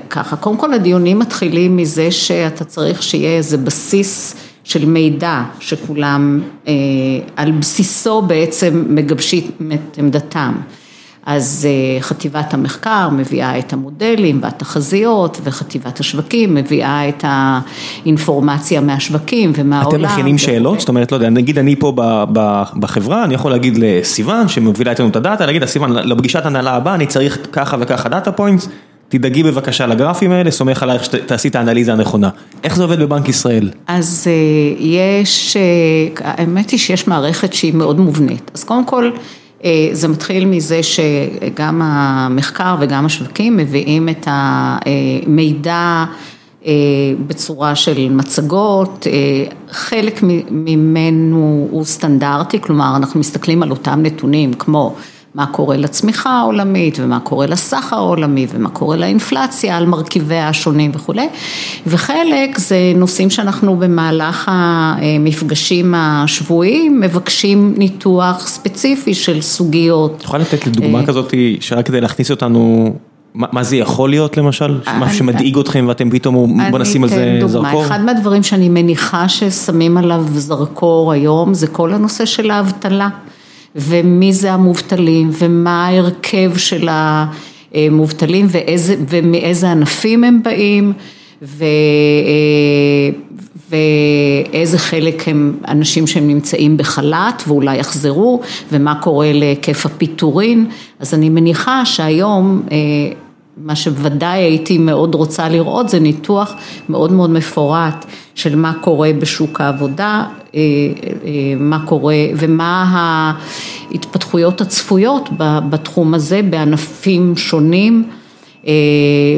ככה, קודם כל הדיונים מתחילים מזה שאתה צריך שיהיה איזה בסיס של מידע שכולם על בסיסו בעצם מגבשים את עמדתם. אז חטיבת המחקר מביאה את המודלים והתחזיות וחטיבת השווקים מביאה את האינפורמציה מהשווקים ומהעולם. אתם מכינים שאלות? זאת אומרת, לא יודע, נגיד אני פה בחברה, אני יכול להגיד לסיוון שמובילה אצלנו את ה data, להגיד לסיוון, לפגישת הנהלה הבאה אני צריך ככה וככה data points. תדאגי בבקשה לגרפים האלה, סומך עלייך שתעשי את האנליזה הנכונה. איך זה עובד בבנק ישראל? אז יש, האמת היא שיש מערכת שהיא מאוד מובנית. אז קודם כל, זה מתחיל מזה שגם המחקר וגם השווקים מביאים את המידע בצורה של מצגות, חלק ממנו הוא סטנדרטי, כלומר אנחנו מסתכלים על אותם נתונים כמו מה קורה לצמיחה העולמית ומה קורה לסחר העולמי ומה קורה לאינפלציה על מרכיביה השונים וכולי וחלק זה נושאים שאנחנו במהלך המפגשים השבועיים מבקשים ניתוח ספציפי של סוגיות. את יכולה לתת לי דוגמה כזאת שרק כדי להכניס אותנו, מה זה יכול להיות למשל, משהו שמדאיג אתכם ואתם פתאום בוא נשים על זה זרקור? אחד מהדברים שאני מניחה ששמים עליו זרקור היום זה כל הנושא של האבטלה. ומי זה המובטלים ומה ההרכב של המובטלים ומאיזה ענפים הם באים ואיזה חלק הם אנשים שהם נמצאים בחל"ת ואולי יחזרו ומה קורה להיקף הפיטורין, אז אני מניחה שהיום מה שוודאי הייתי מאוד רוצה לראות זה ניתוח מאוד מאוד מפורט של מה קורה בשוק העבודה, מה קורה ומה ההתפתחויות הצפויות בתחום הזה בענפים שונים,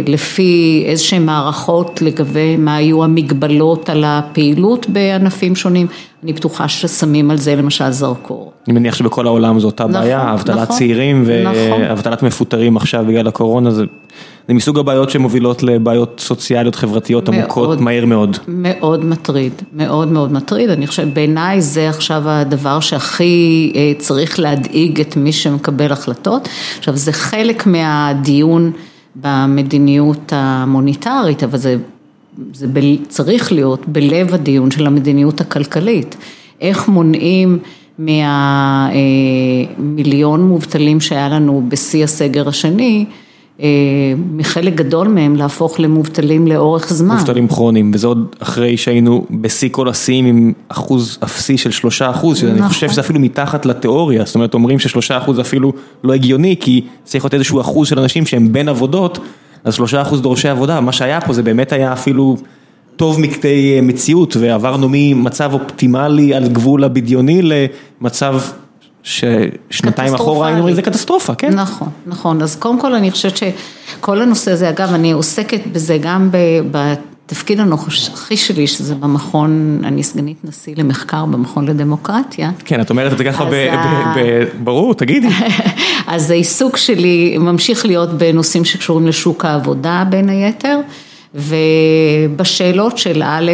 לפי איזה שהן מערכות לגבי מה היו המגבלות על הפעילות בענפים שונים, אני בטוחה ששמים על זה למשל זרקור. אני מניח שבכל העולם זו אותה בעיה, אבטלת צעירים ואבטלת מפוטרים עכשיו בגלל הקורונה, זה מסוג הבעיות שמובילות לבעיות סוציאליות חברתיות עמוקות מהר מאוד. מאוד מטריד, מאוד מאוד מטריד, אני חושבת בעיניי זה עכשיו הדבר שהכי צריך להדאיג את מי שמקבל החלטות, עכשיו זה חלק מהדיון במדיניות המוניטרית, אבל זה זה צריך להיות בלב הדיון של המדיניות הכלכלית, איך מונעים מהמיליון מובטלים שהיה לנו בשיא הסגר השני, מחלק גדול מהם להפוך למובטלים לאורך זמן. מובטלים כרוניים, וזה עוד אחרי שהיינו בשיא כל השיאים עם אחוז אפסי של שלושה אחוז, שאני חושב שזה אפילו מתחת לתיאוריה, זאת אומרת אומרים ששלושה אחוז אפילו לא הגיוני, כי צריך להיות איזשהו אחוז של אנשים שהם בין עבודות. אז שלושה אחוז דורשי עבודה, מה שהיה פה זה באמת היה אפילו טוב מכדי מציאות ועברנו ממצב אופטימלי על גבול הבדיוני למצב ששנתיים אחורה היינו אומרים זה קטסטרופה, כן? נכון, נכון, אז קודם כל אני חושבת שכל הנושא הזה, אגב אני עוסקת בזה גם בתפקיד הנוכחי שלי שזה במכון, אני סגנית נשיא למחקר במכון לדמוקרטיה. כן, את אומרת את זה ככה ברור, תגידי. אז העיסוק שלי ממשיך להיות בנושאים שקשורים לשוק העבודה בין היתר, ובשאלות של א',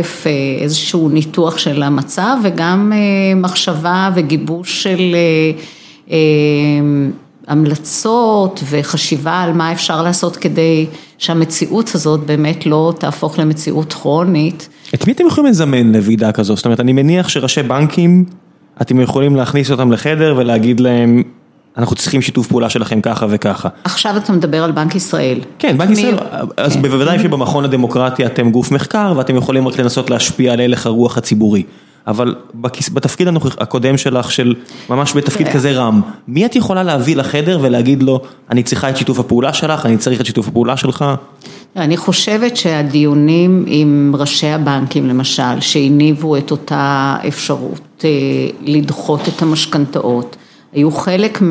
איזשהו ניתוח של המצב וגם מחשבה וגיבוש של המלצות וחשיבה על מה אפשר לעשות כדי שהמציאות הזאת באמת לא תהפוך למציאות כרונית. את מי אתם יכולים לזמן לוועידה כזאת? זאת אומרת, אני מניח שראשי בנקים, אתם יכולים להכניס אותם לחדר ולהגיד להם, אנחנו צריכים שיתוף פעולה שלכם ככה וככה. עכשיו אתה מדבר על בנק ישראל. כן, בנק ישראל, אז בוודאי שבמכון הדמוקרטיה אתם גוף מחקר ואתם יכולים רק לנסות להשפיע על הלך הרוח הציבורי. אבל בתפקיד הקודם שלך, של ממש בתפקיד כזה רם, מי את יכולה להביא לחדר ולהגיד לו, אני צריכה את שיתוף הפעולה שלך, אני צריך את שיתוף הפעולה שלך? אני חושבת שהדיונים עם ראשי הבנקים למשל, שהניבו את אותה אפשרות לדחות את המשכנתאות, היו חלק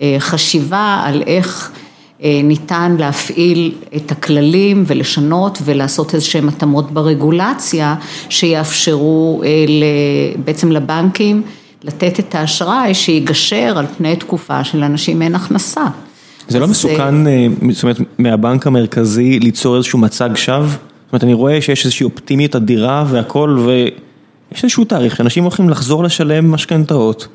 מהחשיבה על איך ניתן להפעיל את הכללים ולשנות ולעשות איזה שהם התאמות ברגולציה שיאפשרו בעצם לבנקים לתת את האשראי שיגשר על פני תקופה של אנשים אין הכנסה. זה לא מסוכן, זאת אומרת, מהבנק המרכזי ליצור איזשהו מצג שווא? זאת אומרת, אני רואה שיש איזושהי אופטימיות אדירה והכל ויש איזשהו תאריך שאנשים הולכים לחזור לשלם משכנתאות.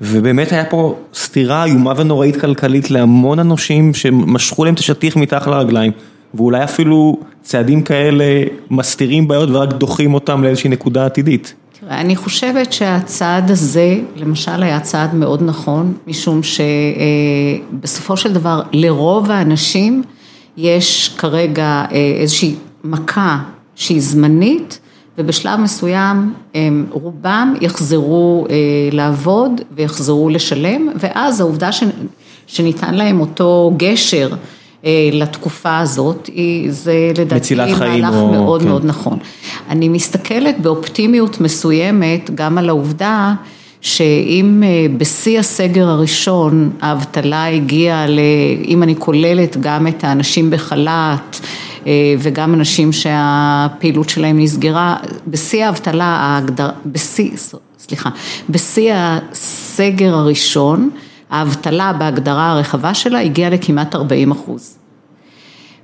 ובאמת היה פה סתירה איומה ונוראית כלכלית להמון אנשים שמשכו להם את השטיח מתחת לרגליים ואולי אפילו צעדים כאלה מסתירים בעיות ורק דוחים אותם לאיזושהי נקודה עתידית. תראה, אני חושבת שהצעד הזה, למשל היה צעד מאוד נכון, משום שבסופו של דבר לרוב האנשים יש כרגע איזושהי מכה שהיא זמנית ובשלב מסוים רובם יחזרו לעבוד ויחזרו לשלם ואז העובדה שניתן להם אותו גשר לתקופה הזאת, זה לדעתי מהלך מאוד מאוד נכון. אני מסתכלת באופטימיות מסוימת גם על העובדה שאם בשיא הסגר הראשון האבטלה הגיעה, אם אני כוללת גם את האנשים בחל"ת וגם אנשים שהפעילות שלהם נסגרה, בשיא האבטלה, בשיא, סליחה, בשיא הסגר הראשון, האבטלה בהגדרה הרחבה שלה הגיעה לכמעט 40 אחוז.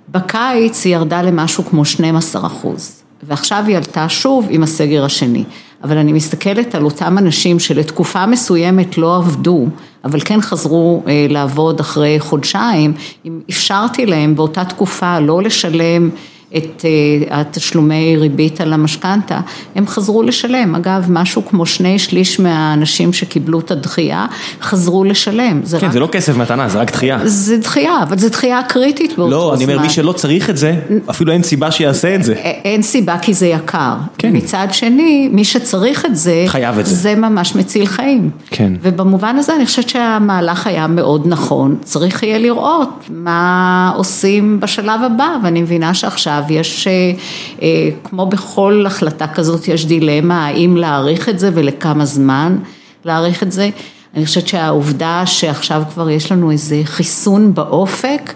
בקיץ היא ירדה למשהו כמו 12 אחוז, ועכשיו היא עלתה שוב עם הסגר השני. אבל אני מסתכלת על אותם אנשים שלתקופה מסוימת לא עבדו, אבל כן חזרו לעבוד אחרי חודשיים, אם אפשרתי להם באותה תקופה לא לשלם את התשלומי ריבית על המשכנתה, הם חזרו לשלם. אגב, משהו כמו שני שליש מהאנשים שקיבלו את הדחייה, חזרו לשלם. כן, זה לא כסף מתנה, זה רק דחייה. זה דחייה, אבל זה דחייה קריטית באותו זמן. לא, אני אומר, מי שלא צריך את זה, אפילו אין סיבה שיעשה את זה. אין סיבה כי זה יקר. כן. מצד שני, מי שצריך את זה, חייב את זה. זה ממש מציל חיים. כן. ובמובן הזה אני חושבת שהמהלך היה מאוד נכון. צריך יהיה לראות מה עושים בשלב הבא, ואני מבינה שעכשיו יש, כמו בכל החלטה כזאת, יש דילמה, האם להאריך את זה ולכמה זמן להאריך את זה. אני חושבת שהעובדה שעכשיו כבר יש לנו איזה חיסון באופק,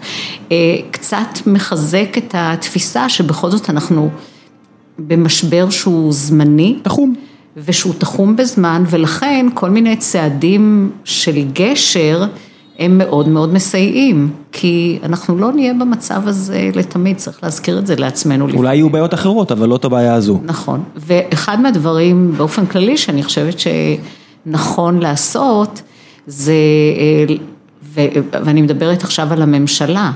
קצת מחזק את התפיסה שבכל זאת אנחנו במשבר שהוא זמני. תחום. ושהוא תחום בזמן, ולכן כל מיני צעדים של גשר, הם מאוד מאוד מסייעים, כי אנחנו לא נהיה במצב הזה לתמיד, צריך להזכיר את זה לעצמנו. אולי יהיו בעיות אחרות, אבל לא את הבעיה הזו. נכון, ואחד מהדברים באופן כללי שאני חושבת שנכון לעשות, זה, ואני מדברת עכשיו על הממשלה,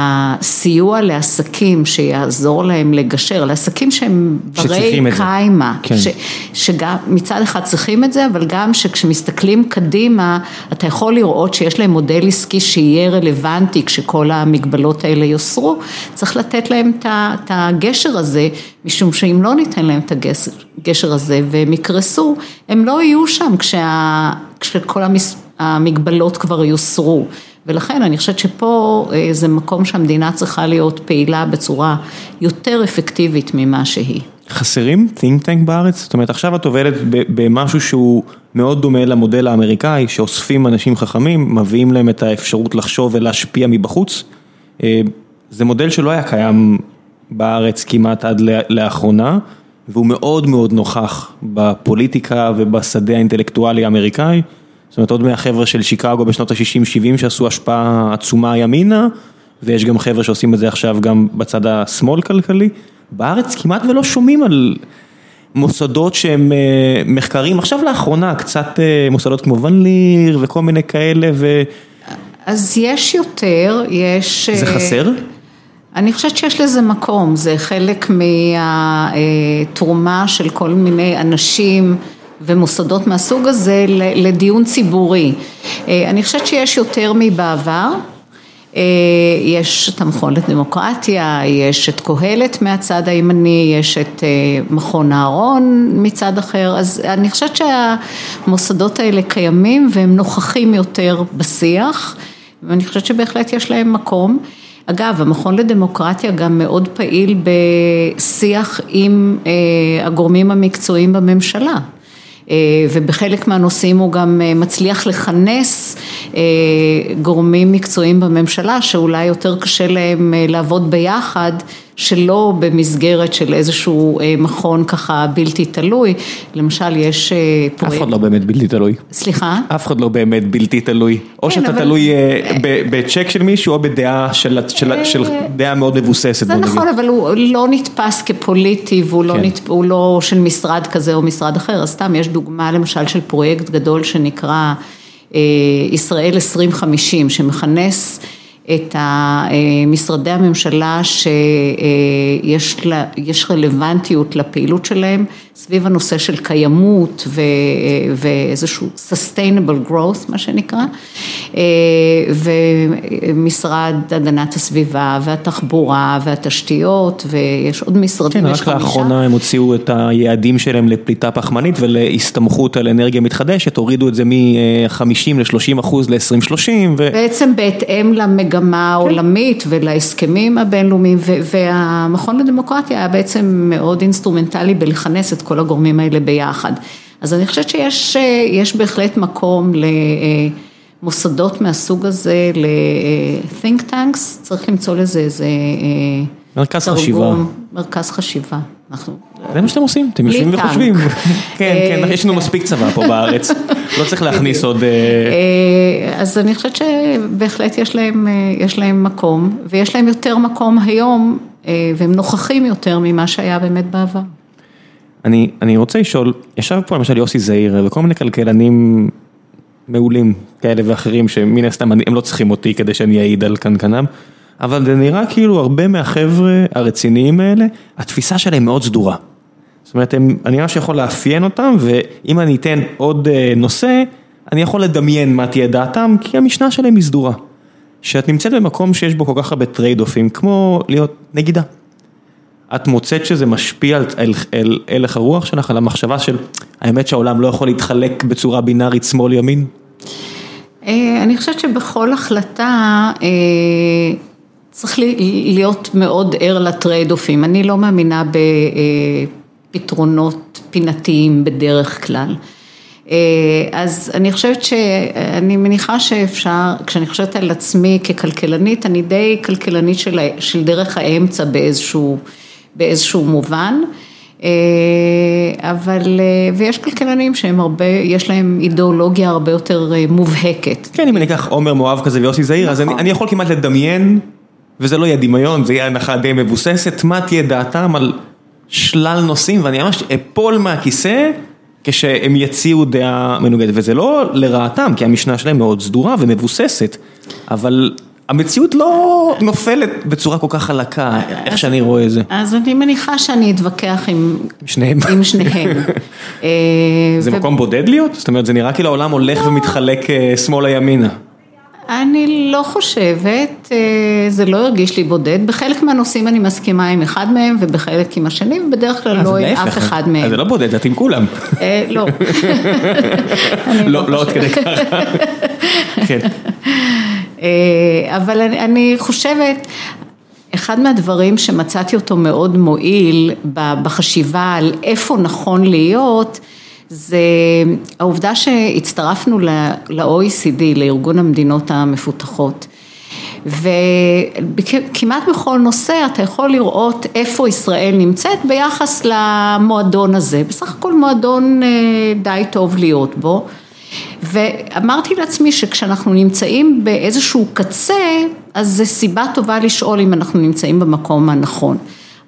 הסיוע לעסקים שיעזור להם לגשר, לעסקים שהם ברי קיימא, שגם מצד אחד צריכים את זה, אבל גם שכשמסתכלים קדימה, אתה יכול לראות שיש להם מודל עסקי שיהיה רלוונטי כשכל המגבלות האלה יוסרו, צריך לתת להם את הגשר הזה, משום שאם לא ניתן להם את הגשר הזה והם יקרסו, הם לא יהיו שם כשכל המגבלות כבר יוסרו. ולכן אני חושבת שפה זה מקום שהמדינה צריכה להיות פעילה בצורה יותר אפקטיבית ממה שהיא. חסרים think tank בארץ? זאת אומרת עכשיו את עובדת במשהו שהוא מאוד דומה למודל האמריקאי, שאוספים אנשים חכמים, מביאים להם את האפשרות לחשוב ולהשפיע מבחוץ. זה מודל שלא היה קיים בארץ כמעט עד לאחרונה, והוא מאוד מאוד נוכח בפוליטיקה ובשדה האינטלקטואלי האמריקאי. זאת אומרת עוד מהחבר'ה של שיקגו בשנות ה-60-70 שעשו השפעה עצומה ימינה ויש גם חבר'ה שעושים את זה עכשיו גם בצד השמאל כלכלי. בארץ כמעט ולא שומעים על מוסדות שהם מחקרים, עכשיו לאחרונה קצת מוסדות כמו ון ליר וכל מיני כאלה ו... אז יש יותר, יש... זה חסר? אני חושבת שיש לזה מקום, זה חלק מהתרומה של כל מיני אנשים ומוסדות מהסוג הזה לדיון ציבורי. אני חושבת שיש יותר מבעבר, יש את המכון לדמוקרטיה, יש את קהלת מהצד הימני, יש את מכון אהרון מצד אחר, אז אני חושבת שהמוסדות האלה קיימים והם נוכחים יותר בשיח, ואני חושבת שבהחלט יש להם מקום. אגב, המכון לדמוקרטיה גם מאוד פעיל בשיח עם הגורמים המקצועיים בממשלה. ובחלק מהנושאים הוא גם מצליח לכנס גורמים מקצועיים בממשלה שאולי יותר קשה להם לעבוד ביחד שלא במסגרת של איזשהו מכון ככה בלתי תלוי, למשל יש פרויקט... אף אחד לא באמת בלתי תלוי. סליחה? אף אחד לא באמת בלתי תלוי, או שאתה תלוי בצ'ק של מישהו או בדעה של דעה מאוד מבוססת. זה נכון, אבל הוא לא נתפס כפוליטי והוא לא של משרד כזה או משרד אחר, אז סתם יש דוגמה למשל של פרויקט גדול שנקרא ישראל 2050 שמכנס את משרדי הממשלה שיש רלוונטיות לפעילות שלהם סביב הנושא של קיימות ואיזשהו sustainable growth מה שנקרא ומשרד הגנת הסביבה והתחבורה והתשתיות ויש עוד משרדים. כן, רק לאחרונה הם הוציאו את היעדים שלהם לפליטה פחמנית ולהסתמכות על אנרגיה מתחדשת, הורידו את זה מ-50 ל-30 אחוז ל-20-30. בעצם בהתאם למגמה העולמית ולהסכמים הבינלאומיים והמכון לדמוקרטיה היה בעצם מאוד אינסטרומנטלי בלכנס את כל הגורמים האלה ביחד. אז אני חושבת שיש בהחלט מקום למוסדות מהסוג הזה, ל-think tanks, צריך למצוא לזה איזה... מרכז חשיבה. מרכז חשיבה. זה מה שאתם עושים, אתם יושבים וחושבים. כן, כן, יש לנו מספיק צבא פה בארץ, לא צריך להכניס עוד... אז אני חושבת שבהחלט יש להם מקום, ויש להם יותר מקום היום, והם נוכחים יותר ממה שהיה באמת בעבר. אני, אני רוצה לשאול, ישב פה למשל יוסי זעיר וכל מיני כלכלנים מעולים כאלה ואחרים שמן הסתם הם לא צריכים אותי כדי שאני אעיד על קנקנם, אבל זה נראה כאילו הרבה מהחבר'ה הרציניים האלה, התפיסה שלהם מאוד סדורה. זאת אומרת, הם, אני ממש יכול לאפיין אותם ואם אני אתן עוד נושא, אני יכול לדמיין מה תהיה דעתם, כי המשנה שלהם היא סדורה. שאת נמצאת במקום שיש בו כל כך הרבה trade-off ים, כמו להיות נגידה. את מוצאת שזה משפיע על הלך הרוח שלך, על המחשבה של האמת שהעולם לא יכול להתחלק בצורה בינארית שמאל-ימין? אני חושבת שבכל החלטה צריך להיות מאוד ער ל trade-off ים, אני לא מאמינה בפתרונות פינתיים בדרך כלל. אז אני חושבת שאני מניחה שאפשר, כשאני חושבת על עצמי ככלכלנית, אני די כלכלנית של דרך האמצע באיזשהו באיזשהו מובן, אבל, ויש כלכלנים שהם הרבה, יש להם אידיאולוגיה הרבה יותר מובהקת. כן, אם אני אקח עומר מואב כזה ויוסי זעיר, אז אני יכול כמעט לדמיין, וזה לא יהיה דמיון, זה יהיה הנחה די מבוססת, מה תהיה דעתם על שלל נושאים, ואני ממש אפול מהכיסא כשהם יציעו דעה מנוגדת, וזה לא לרעתם, כי המשנה שלהם מאוד סדורה ומבוססת, אבל... המציאות לא נופלת בצורה כל כך חלקה, איך שאני רואה את זה. אז אני מניחה שאני אתווכח עם שניהם. זה מקום בודד להיות? זאת אומרת, זה נראה כאילו העולם הולך ומתחלק שמאלה ימינה. אני לא חושבת, זה לא הרגיש לי בודד, בחלק מהנושאים אני מסכימה עם אחד מהם ובחלק עם השני, ובדרך כלל לא עם אף אחד מהם. אז זה לא בודד, את עם כולם. לא. לא עוד כדי ככה. כן. אבל אני חושבת, אחד מהדברים שמצאתי אותו מאוד מועיל בחשיבה על איפה נכון להיות, זה העובדה שהצטרפנו ל-OECD, לארגון המדינות המפותחות. וכמעט בכל נושא אתה יכול לראות איפה ישראל נמצאת ביחס למועדון הזה, בסך הכל מועדון די טוב להיות בו. ואמרתי לעצמי שכשאנחנו נמצאים באיזשהו קצה, אז זו סיבה טובה לשאול אם אנחנו נמצאים במקום הנכון.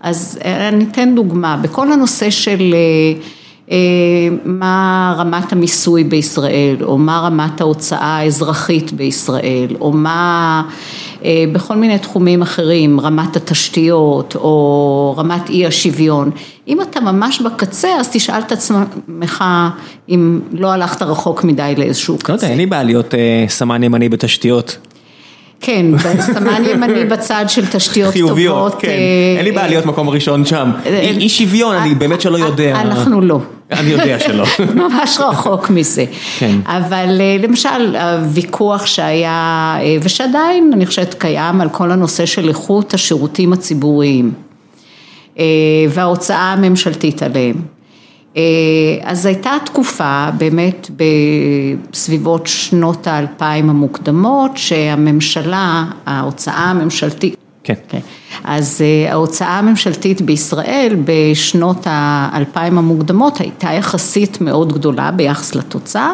אז אני אתן דוגמה, בכל הנושא של מה רמת המיסוי בישראל, או מה רמת ההוצאה האזרחית בישראל, או מה בכל מיני תחומים אחרים, רמת התשתיות, או רמת אי השוויון. אם אתה ממש בקצה, אז תשאל את עצמך אם לא הלכת רחוק מדי לאיזשהו קצה. לא יודע, אין לי בעיה להיות סמן ימני בתשתיות. כן, סמן ימני בצד של תשתיות חיוביות, טובות. כן, אה, אין לי בעיה להיות מקום ראשון שם. אה, אי שוויון, אני באמת שלא יודע. אנחנו לא. אני יודע שלא. ממש רחוק מזה. כן. אבל אה, למשל הוויכוח שהיה, אה, ושעדיין אני חושבת קיים, על כל הנושא של איכות השירותים הציבוריים אה, וההוצאה הממשלתית עליהם. אה, אז הייתה תקופה באמת בסביבות שנות האלפיים המוקדמות שהממשלה, ההוצאה הממשלתית כן. כן. אז uh, ההוצאה הממשלתית בישראל בשנות האלפיים המוקדמות הייתה יחסית מאוד גדולה ביחס לתוצר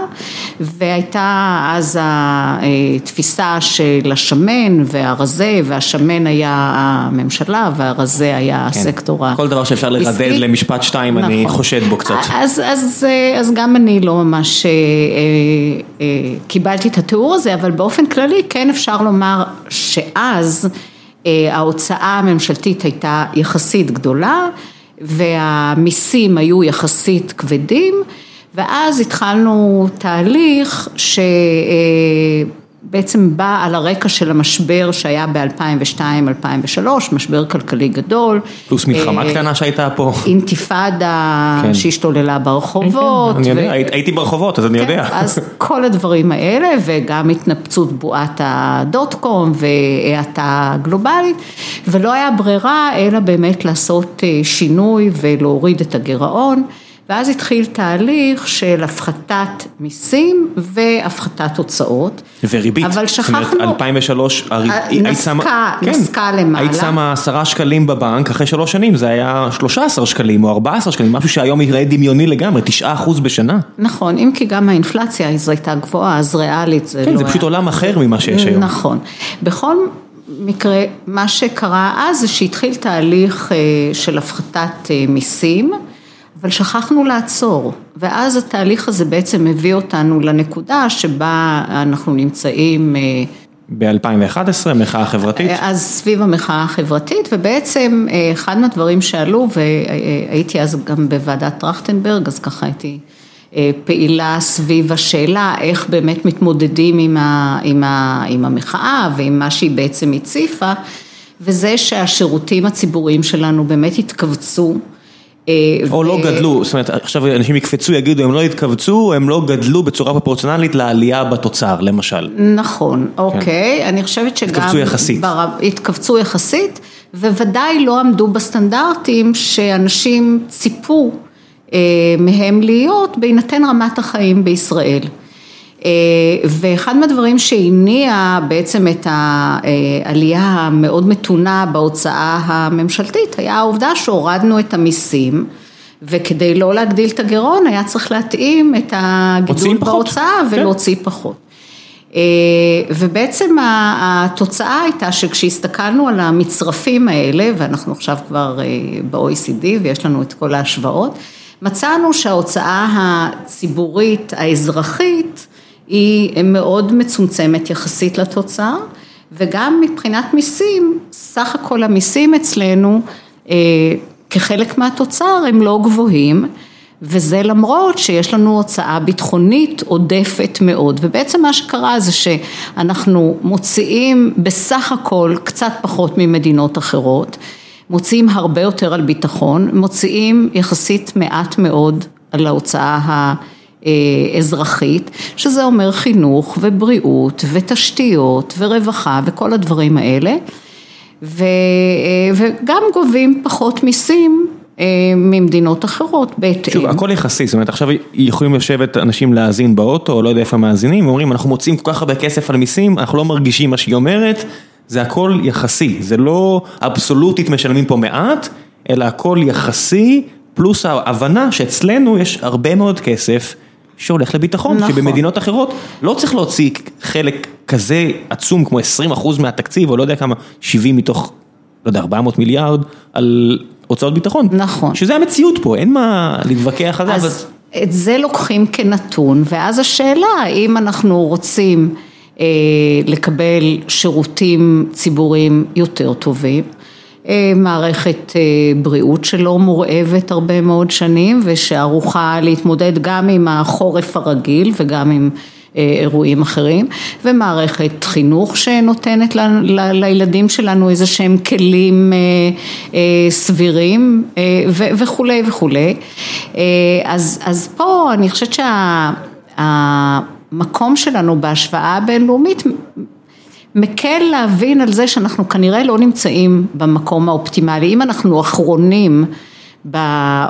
והייתה אז התפיסה של השמן והרזה והשמן היה הממשלה והרזה היה כן. הסקטור העסקי. כל דבר שאפשר לרדד למשפט שתיים, אני נכון. חושד בו קצת. אז, אז, אה, אז גם אני לא ממש אה, אה, אה, קיבלתי את התיאור הזה, אבל באופן כללי כן אפשר לומר שאז אה, ההוצאה הממשלתית הייתה יחסית גדולה והמיסים היו יחסית כבדים ואז התחלנו תהליך שבעצם בא על הרקע של המשבר שהיה ב-2002-2003, משבר כלכלי גדול. פלוס מלחמה אה, קטנה שהייתה פה. אינתיפאדה כן. שהשתוללה ברחובות. אני יודע, ו- הייתי ברחובות, אז אני כן, יודע. אז כל הדברים האלה וגם התנפצות בועת הדוט קום והאטה גלובלית ולא היה ברירה אלא באמת לעשות אה, שינוי ולהוריד את הגירעון ואז התחיל תהליך של הפחתת מיסים והפחתת הוצאות. וריבית. אבל זאת אומרת, שכחנו- 2003, הרי- אה, היית נסקה- כן. נסקה למעלה. היית שמה עשרה שקלים בבנק, אחרי שלוש שנים זה היה 13 שקלים או 14 שקלים, משהו שהיום יראה דמיוני לגמרי, 9 אחוז בשנה. נכון, אם כי גם האינפלציה אז הייתה גבוהה, אז ריאלית זה לא כן, זה היה. פשוט עולם אחר ממה שיש היום. נכון. בכל מקרה, מה שקרה אז זה שהתחיל תהליך אה, של הפחתת אה, מיסים, אבל שכחנו לעצור, ואז התהליך הזה בעצם הביא אותנו לנקודה שבה אנחנו נמצאים אה, ב-2011, מחאה חברתית. אז סביב המחאה החברתית, ובעצם אה, אחד מהדברים שעלו, והייתי אז גם בוועדת טרכטנברג, אז ככה הייתי אה, פעילה סביב השאלה איך באמת מתמודדים עם, ה, עם, ה, עם המחאה ועם מה שהיא בעצם הציפה, וזה שהשירותים הציבוריים שלנו באמת התכווצו. אה, או לא ו- גדלו, זאת אומרת, עכשיו אנשים יקפצו, יגידו, הם לא התכווצו, הם לא גדלו בצורה פרופורציונלית לעלייה בתוצר, למשל. נכון, אוקיי, אני חושבת שגם... כן. התכווצו יחסית. בר... התכווצו יחסית, וודאי לא עמדו בסטנדרטים שאנשים ציפו אה, מהם להיות בהינתן רמת החיים בישראל. אה, ואחד מהדברים שהניע בעצם את העלייה המאוד מתונה בהוצאה הממשלתית היה העובדה שהורדנו את המיסים וכדי לא להגדיל את הגירעון היה צריך להתאים את הגידול מוציאים פחות. בהוצאה כן. ולהוציא פחות. אה, ובעצם התוצאה הייתה שכשהסתכלנו על המצרפים האלה, ואנחנו עכשיו כבר אה, ב-OECD ויש לנו את כל ההשוואות, מצאנו שההוצאה הציבורית האזרחית היא מאוד מצומצמת יחסית לתוצר, וגם מבחינת מיסים, סך הכל המיסים אצלנו אה, כחלק מהתוצר הם לא גבוהים. וזה למרות שיש לנו הוצאה ביטחונית עודפת מאוד, ובעצם מה שקרה זה שאנחנו מוציאים בסך הכל קצת פחות ממדינות אחרות, מוציאים הרבה יותר על ביטחון, מוציאים יחסית מעט מאוד על ההוצאה האזרחית, שזה אומר חינוך ובריאות ותשתיות ורווחה וכל הדברים האלה, ו, וגם גובים פחות מיסים אה, ממדינות אחרות בהתאם. שוב, הכל יחסי, זאת אומרת, עכשיו יכולים לשבת אנשים להאזין באוטו, או לא יודע איפה מאזינים, ואומרים, אנחנו מוצאים כל כך הרבה כסף על מיסים, אנחנו לא מרגישים מה שהיא אומרת, זה הכל יחסי, זה לא אבסולוטית משלמים פה מעט, אלא הכל יחסי, פלוס ההבנה שאצלנו יש הרבה מאוד כסף שהולך לביטחון, נכון. שבמדינות אחרות לא צריך להוציא חלק כזה עצום כמו 20% מהתקציב, או לא יודע כמה, 70 מתוך, לא יודע, 400 מיליארד, על הוצאות ביטחון. נכון. שזה המציאות פה, אין מה להתווכח על זה. אבל- אז את זה לוקחים כנתון, ואז השאלה האם אנחנו רוצים אה, לקבל שירותים ציבוריים יותר טובים, מערכת אה, בריאות שלא מורעבת הרבה מאוד שנים ושערוכה להתמודד גם עם החורף הרגיל וגם עם אירועים אחרים, ומערכת חינוך שנותנת ל, ל, לילדים שלנו איזה שהם כלים סבירים וכולי וכולי. אז, אז פה אני חושבת שהמקום שלנו בהשוואה הבינלאומית מקל להבין על זה שאנחנו כנראה לא נמצאים במקום האופטימלי, אם אנחנו אחרונים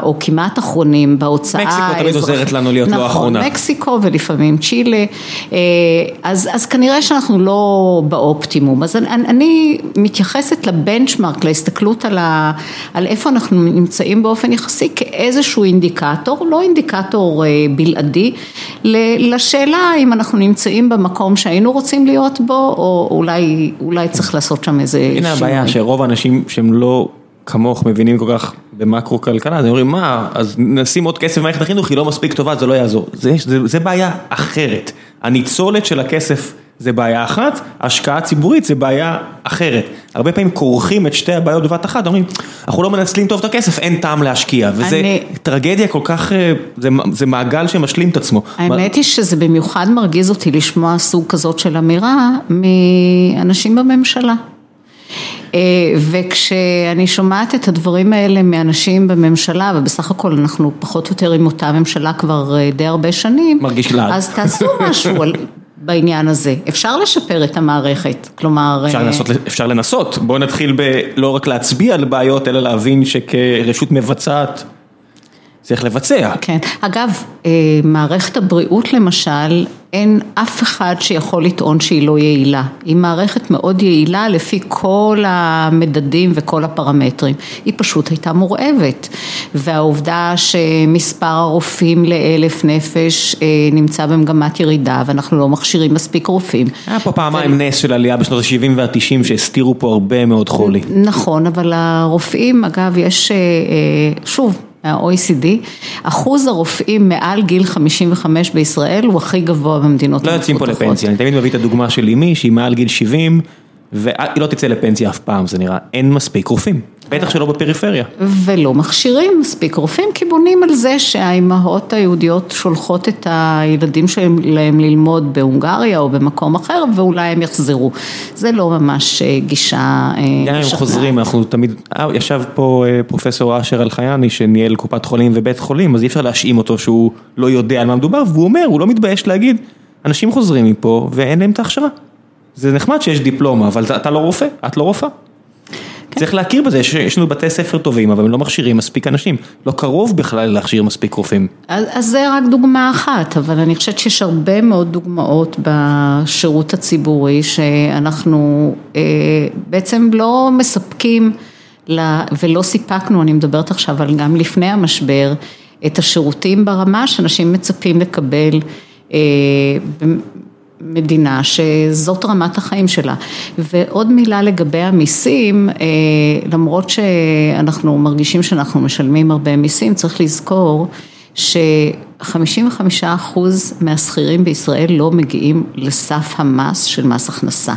או כמעט אחרונים בהוצאה האזרחית. מקסיקו תמיד עוזרת לנו להיות נכון, לא אחרונה. נכון, מקסיקו ולפעמים צ'ילה, אה, אז, אז כנראה שאנחנו לא באופטימום, אז אני, אני מתייחסת לבנצ'מארק, להסתכלות על, ה, על איפה אנחנו נמצאים באופן יחסי כאיזשהו אינדיקטור, לא אינדיקטור אה, בלעדי, לשאלה אם אנחנו נמצאים במקום שהיינו רוצים להיות בו, או אולי, אולי צריך לעשות שם איזה שינוי. הנה הבעיה שרוב האנשים שהם לא... כמוך מבינים כל כך במקרו כלכלה, אז הם אומרים מה, אז נשים עוד כסף במערכת החינוך, היא לא מספיק טובה, זה לא יעזור. זה, זה, זה בעיה אחרת. הניצולת של הכסף זה בעיה אחת, השקעה ציבורית זה בעיה אחרת. הרבה פעמים כורכים את שתי הבעיות בבת אחת, אומרים, אנחנו לא מנצלים טוב את הכסף, אין טעם להשקיע. וזה אני... טרגדיה כל כך, אה, זה, זה מעגל שמשלים את עצמו. האמת היא שזה במיוחד מרגיז אותי לשמוע סוג כזאת של אמירה מאנשים בממשלה. אה, וכשאני שומעת את הדברים האלה מאנשים בממשלה, ובסך הכל אנחנו פחות או יותר עם אותה ממשלה כבר אה, די הרבה שנים, מרגיש לעד. אז תעשו משהו על... בעניין הזה, אפשר לשפר את המערכת, כלומר... אפשר אה, לנסות, אפשר לנסות, בואו נתחיל ב... לא רק להצביע על בעיות, אלא להבין שכרשות מבצעת צריך לבצע. כן, אגב, מערכת הבריאות למשל, אין אף אחד שיכול לטעון שהיא לא יעילה, היא מערכת מאוד יעילה לפי כל המדדים וכל הפרמטרים, היא פשוט הייתה מורעבת והעובדה שמספר הרופאים לאלף נפש נמצא במגמת ירידה ואנחנו לא מכשירים מספיק רופאים. היה פה פעמיים ו... נס של עלייה בשנות ה-70 וה-90 שהסתירו פה הרבה מאוד חולי. נכון, אבל הרופאים, אגב, יש, שוב, מה-OECD, אחוז הרופאים מעל גיל 55 בישראל הוא הכי גבוה במדינות המפותחות. לא יוצאים פה לפנסיה, אני תמיד מביא את הדוגמה של אמי שהיא מעל גיל 70 והיא לא תצא לפנסיה אף פעם, זה נראה, אין מספיק רופאים. בטח שלא בפריפריה. ולא מכשירים מספיק רופאים, כי בונים על זה שהאימהות היהודיות שולחות את הילדים שלהם ללמוד בהונגריה או במקום אחר, ואולי הם יחזרו. זה לא ממש אה, גישה... אה, גם אם חוזרים, אנחנו תמיד... אה, ישב פה פרופסור אשר אלחייני, שניהל קופת חולים ובית חולים, אז אי אפשר להאשים אותו שהוא לא יודע על מה מדובר, והוא אומר, הוא לא מתבייש להגיד, אנשים חוזרים מפה ואין להם את ההכשרה. זה נחמד שיש דיפלומה, אבל אתה לא רופא, את לא רופאה. צריך להכיר בזה, יש לנו בתי ספר טובים, אבל הם לא מכשירים מספיק אנשים, לא קרוב בכלל להכשיר מספיק רופאים. אז, אז זה רק דוגמה אחת, אבל אני חושבת שיש הרבה מאוד דוגמאות בשירות הציבורי, שאנחנו אה, בעצם לא מספקים, לה, ולא סיפקנו, אני מדברת עכשיו על גם לפני המשבר, את השירותים ברמה שאנשים מצפים לקבל. אה, מדינה שזאת רמת החיים שלה. ועוד מילה לגבי המיסים, אה, למרות שאנחנו מרגישים שאנחנו משלמים הרבה מיסים, צריך לזכור ש-55% מהשכירים בישראל לא מגיעים לסף המס של מס הכנסה.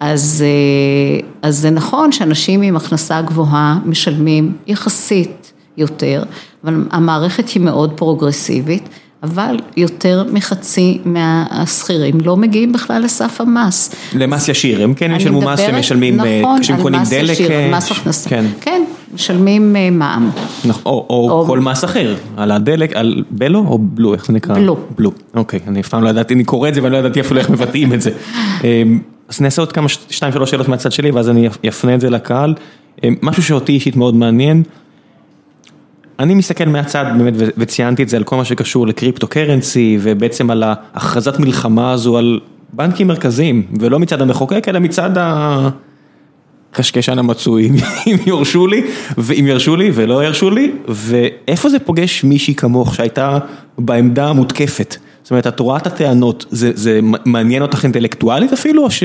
אז, אה, אז זה נכון שאנשים עם הכנסה גבוהה משלמים יחסית יותר, אבל המערכת היא מאוד פרוגרסיבית. אבל יותר מחצי מהשכירים לא מגיעים בכלל לסף המס. למס ישיר, הם כן ישלמו מס שמשלמים, אה, נכון, כשהם קונים דלק. נכון, על מס ישיר, על מס הכנסה. כן. כן, משלמים אה, מע"מ. נכון, או כל מס אחר, על הדלק, על בלו או בלו, איך זה נקרא? בלו. בלו, אוקיי, אני אף פעם לא ידעתי, אני קורא את זה ואני לא ידעתי אפילו איך מבטאים את זה. אמ, אז נעשה עוד כמה, שתיים שלוש שאלות מהצד שלי ואז אני אפנה את זה לקהל. אמ, משהו שאותי אישית מאוד מעניין. אני מסתכל מהצד באמת וציינתי את זה על כל מה שקשור לקריפטו קרנסי ובעצם על ההכרזת מלחמה הזו על בנקים מרכזיים ולא מצד המחוקק אלא מצד הקשקשן המצוי אם יורשו לי ואם ירשו לי ולא ירשו לי ואיפה זה פוגש מישהי כמוך שהייתה בעמדה המותקפת? זאת אומרת את רואה את הטענות זה, זה מעניין אותך אינטלקטואלית אפילו או ש...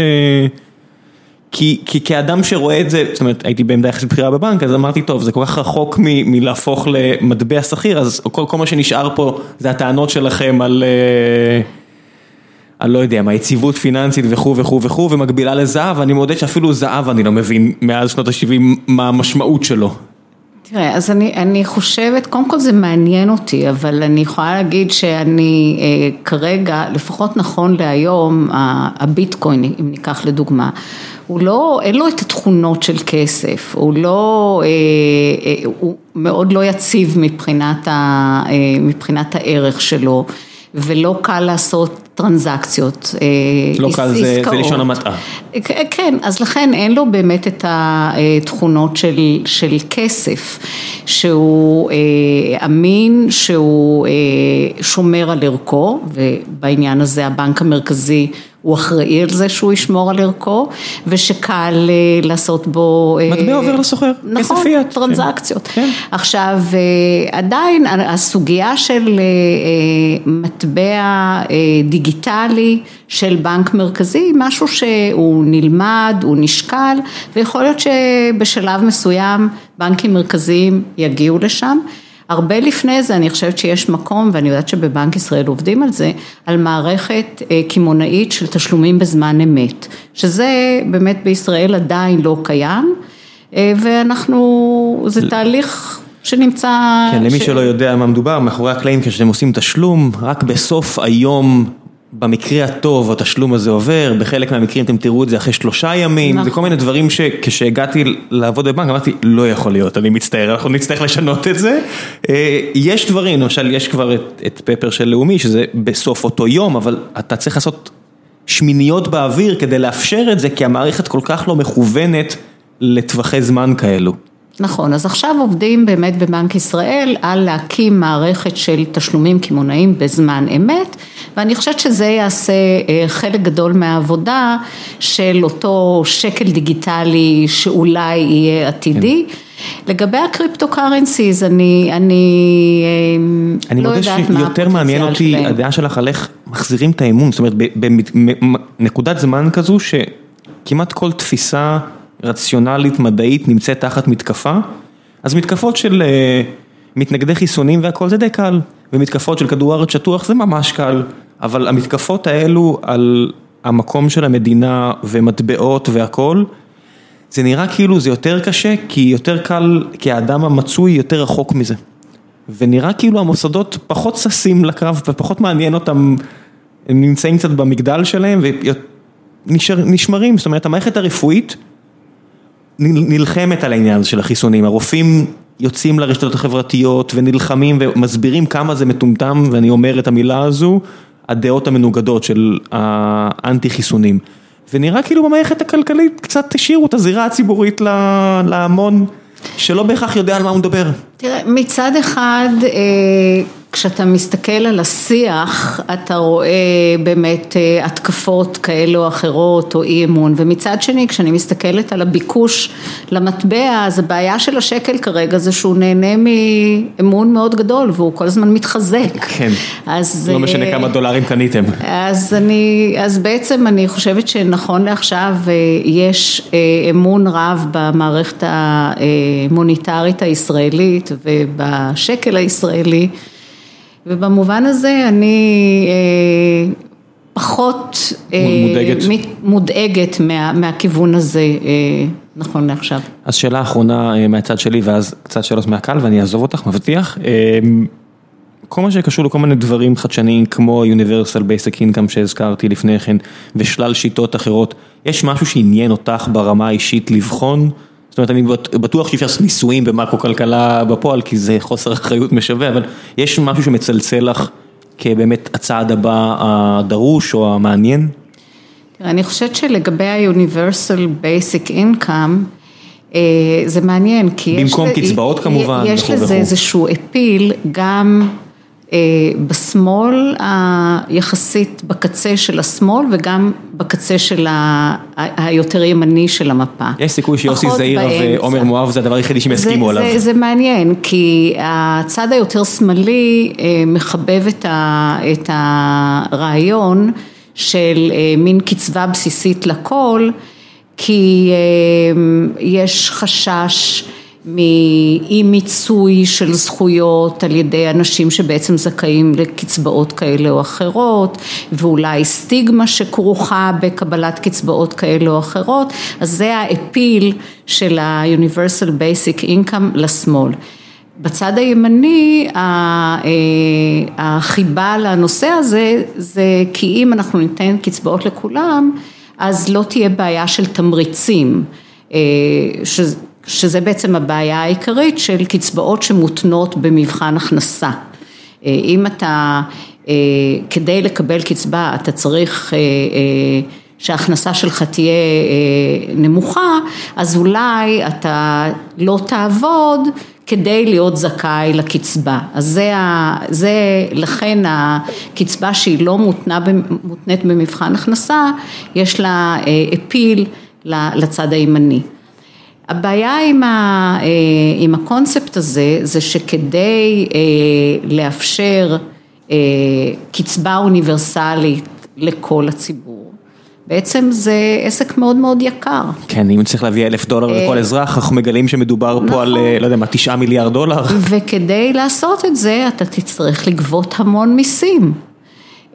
כי כי כאדם שרואה את זה, זאת אומרת הייתי בעמדה יחסית בכירה בבנק אז אמרתי טוב זה כל כך רחוק מלהפוך למטבע שכיר אז כל כל מה שנשאר פה זה הטענות שלכם על אני לא יודע מה יציבות פיננסית וכו' וכו' וכו' ומקבילה לזהב אני מודה שאפילו זהב אני לא מבין מאז שנות ה-70 מה המשמעות שלו. תראה, אז אני, אני חושבת, קודם כל זה מעניין אותי, אבל אני יכולה להגיד שאני אה, כרגע, לפחות נכון להיום, הביטקוין, אם ניקח לדוגמה, הוא לא, אין לו את התכונות של כסף, הוא לא, אה, אה, הוא מאוד לא יציב מבחינת, ה, אה, מבחינת הערך שלו. ולא קל לעשות טרנזקציות, לא קל זה, זה לשון המטעה. כן, אז לכן אין לו באמת את התכונות של, של כסף, שהוא אה, אמין, שהוא אה, שומר על ערכו, ובעניין הזה הבנק המרכזי הוא אחראי על זה שהוא ישמור על ערכו, ושקל אה, לעשות בו... אה, מטבע עובר לסוחר, נכון, כסף פיאט. טרנזקציות. כן. עכשיו, אה, עדיין הסוגיה של מטבע דיגיטלי של בנק מרכזי, היא משהו שהוא נלמד, הוא נשקל, ויכול להיות שבשלב מסוים בנקים מרכזיים יגיעו לשם. הרבה לפני זה אני חושבת שיש מקום, ואני יודעת שבבנק ישראל עובדים על זה, על מערכת אה, קמעונאית של תשלומים בזמן אמת, שזה באמת בישראל עדיין לא קיים, אה, ואנחנו, זה תהליך שנמצא... כן, למי ש... שלא יודע מה מדובר, מאחורי הקלעים כשאתם עושים תשלום, רק בסוף היום במקרה הטוב התשלום הזה עובר, בחלק מהמקרים אתם תראו את זה אחרי שלושה ימים, נכון. זה כל מיני דברים שכשהגעתי לעבוד בבנק אמרתי לא יכול להיות, אני מצטער, אנחנו נצטרך לשנות את זה. אה, יש דברים, למשל יש כבר את, את פפר של לאומי שזה בסוף אותו יום, אבל אתה צריך לעשות שמיניות באוויר כדי לאפשר את זה, כי המערכת כל כך לא מכוונת לטווחי זמן כאלו. נכון, אז עכשיו עובדים באמת בבנק ישראל על להקים מערכת של תשלומים קמעונאים בזמן אמת, ואני חושבת שזה יעשה אה, חלק גדול מהעבודה של אותו שקל דיגיטלי שאולי יהיה עתידי. כן. לגבי הקריפטו קרנסיז, אני, אני, אה, אני לא יודעת מה הפוטנציאל שלהם. שיותר מעניין אותי הדעה שלך על איך מחזירים את האמון, זאת אומרת בנקודת זמן כזו שכמעט כל תפיסה רציונלית מדעית נמצאת תחת מתקפה, אז מתקפות של אה, מתנגדי חיסונים והכל זה די קל, ומתקפות של כדור הארץ שטוח זה ממש קל, אבל המתקפות האלו על המקום של המדינה ומטבעות והכל, זה נראה כאילו זה יותר קשה, כי יותר קל, כי האדם המצוי יותר רחוק מזה. ונראה כאילו המוסדות פחות ששים לקרב ופחות מעניין אותם, הם נמצאים קצת במגדל שלהם ונשמרים, זאת אומרת המערכת הרפואית נלחמת על העניין של החיסונים, הרופאים יוצאים לרשתות החברתיות ונלחמים ומסבירים כמה זה מטומטם, ואני אומר את המילה הזו, הדעות המנוגדות של האנטי חיסונים. ונראה כאילו במערכת הכלכלית קצת השאירו את הזירה הציבורית להמון שלא בהכרח יודע על מה הוא מדבר. תראה, מצד אחד אה, כשאתה מסתכל על השיח, אתה רואה באמת אה, התקפות כאלו או אחרות או אי אמון, ומצד שני כשאני מסתכלת על הביקוש למטבע, אז הבעיה של השקל כרגע זה שהוא נהנה מאמון מאוד גדול והוא כל הזמן מתחזק. כן, אז, לא משנה אה, כמה דולרים קניתם. אז אני, אז בעצם אני חושבת שנכון לעכשיו אה, יש אמון רב במערכת המוניטרית הישראלית ובשקל הישראלי. ובמובן הזה אני אה, פחות אה, מודאגת, מודאגת מה, מהכיוון הזה אה, נכון לעכשיו. אז שאלה אחרונה מהצד שלי ואז קצת שאלות מהקהל ואני אעזוב אותך, מבטיח. כל מה שקשור לכל מיני דברים חדשניים כמו Universal Basic Income שהזכרתי לפני כן ושלל שיטות אחרות, יש משהו שעניין אותך ברמה האישית לבחון? זאת אומרת, אני בטוח שאי אפשר לעשות ניסויים במאקרו כלכלה בפועל, כי זה חוסר אחריות משווה, אבל יש משהו שמצלצל לך כבאמת הצעד הבא הדרוש או המעניין? אני חושבת שלגבי ה-Universal Basic Income, אה, זה מעניין, כי יש... במקום קצבאות כמובן, יש לזה איזשהו אפיל גם אה, בשמאל, היחסית בקצה של השמאל וגם בקצה של היותר ימני של המפה. יש סיכוי שיוסי זעירה ועומר מואב זה הדבר היחידי שהם יסכימו עליו. זה, זה מעניין, כי הצד היותר שמאלי אה, מחבב את הרעיון של אה, מין קצבה בסיסית לכל, כי יש חשש מאי מיצוי של זכויות על ידי אנשים שבעצם זכאים לקצבאות כאלה או אחרות ואולי סטיגמה שכרוכה בקבלת קצבאות כאלה או אחרות, אז זה האפיל של ה-Universal Basic Income לשמאל. בצד הימני אה, החיבה לנושא הזה זה כי אם אנחנו ניתן קצבאות לכולם אז לא תהיה בעיה של תמריצים, אה, שזה בעצם הבעיה העיקרית של קצבאות שמותנות במבחן הכנסה. אה, אם אתה, כדי לקבל קצבה אתה צריך שההכנסה שלך תהיה נמוכה, אז אולי אתה לא תעבוד כדי להיות זכאי לקצבה. אז זה, זה לכן הקצבה שהיא לא מותנה, מותנית במבחן הכנסה, יש לה אפיל לצד הימני. הבעיה עם, ה, עם הקונספט הזה, זה שכדי לאפשר קצבה אוניברסלית לכל הציבור, בעצם זה עסק מאוד מאוד יקר. כן, אם צריך להביא אלף דולר לכל אזרח, אנחנו מגלים שמדובר פה על, לא יודע מה, תשעה מיליארד דולר. וכדי לעשות את זה, אתה תצטרך לגבות המון מיסים.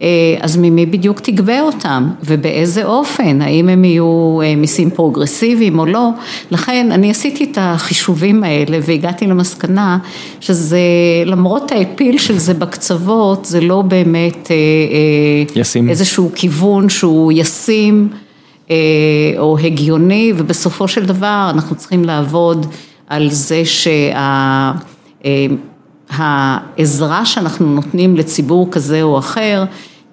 אה, אז ממי בדיוק תגבה אותם? ובאיזה אופן, האם הם יהיו אה, מיסים פרוגרסיביים או לא, לכן אני עשיתי את החישובים האלה והגעתי למסקנה שזה למרות האפיל של זה בקצוות זה לא באמת אה, ישים. איזשהו כיוון שהוא ישים או הגיוני ובסופו של דבר אנחנו צריכים לעבוד על זה שהעזרה שאנחנו נותנים לציבור כזה או אחר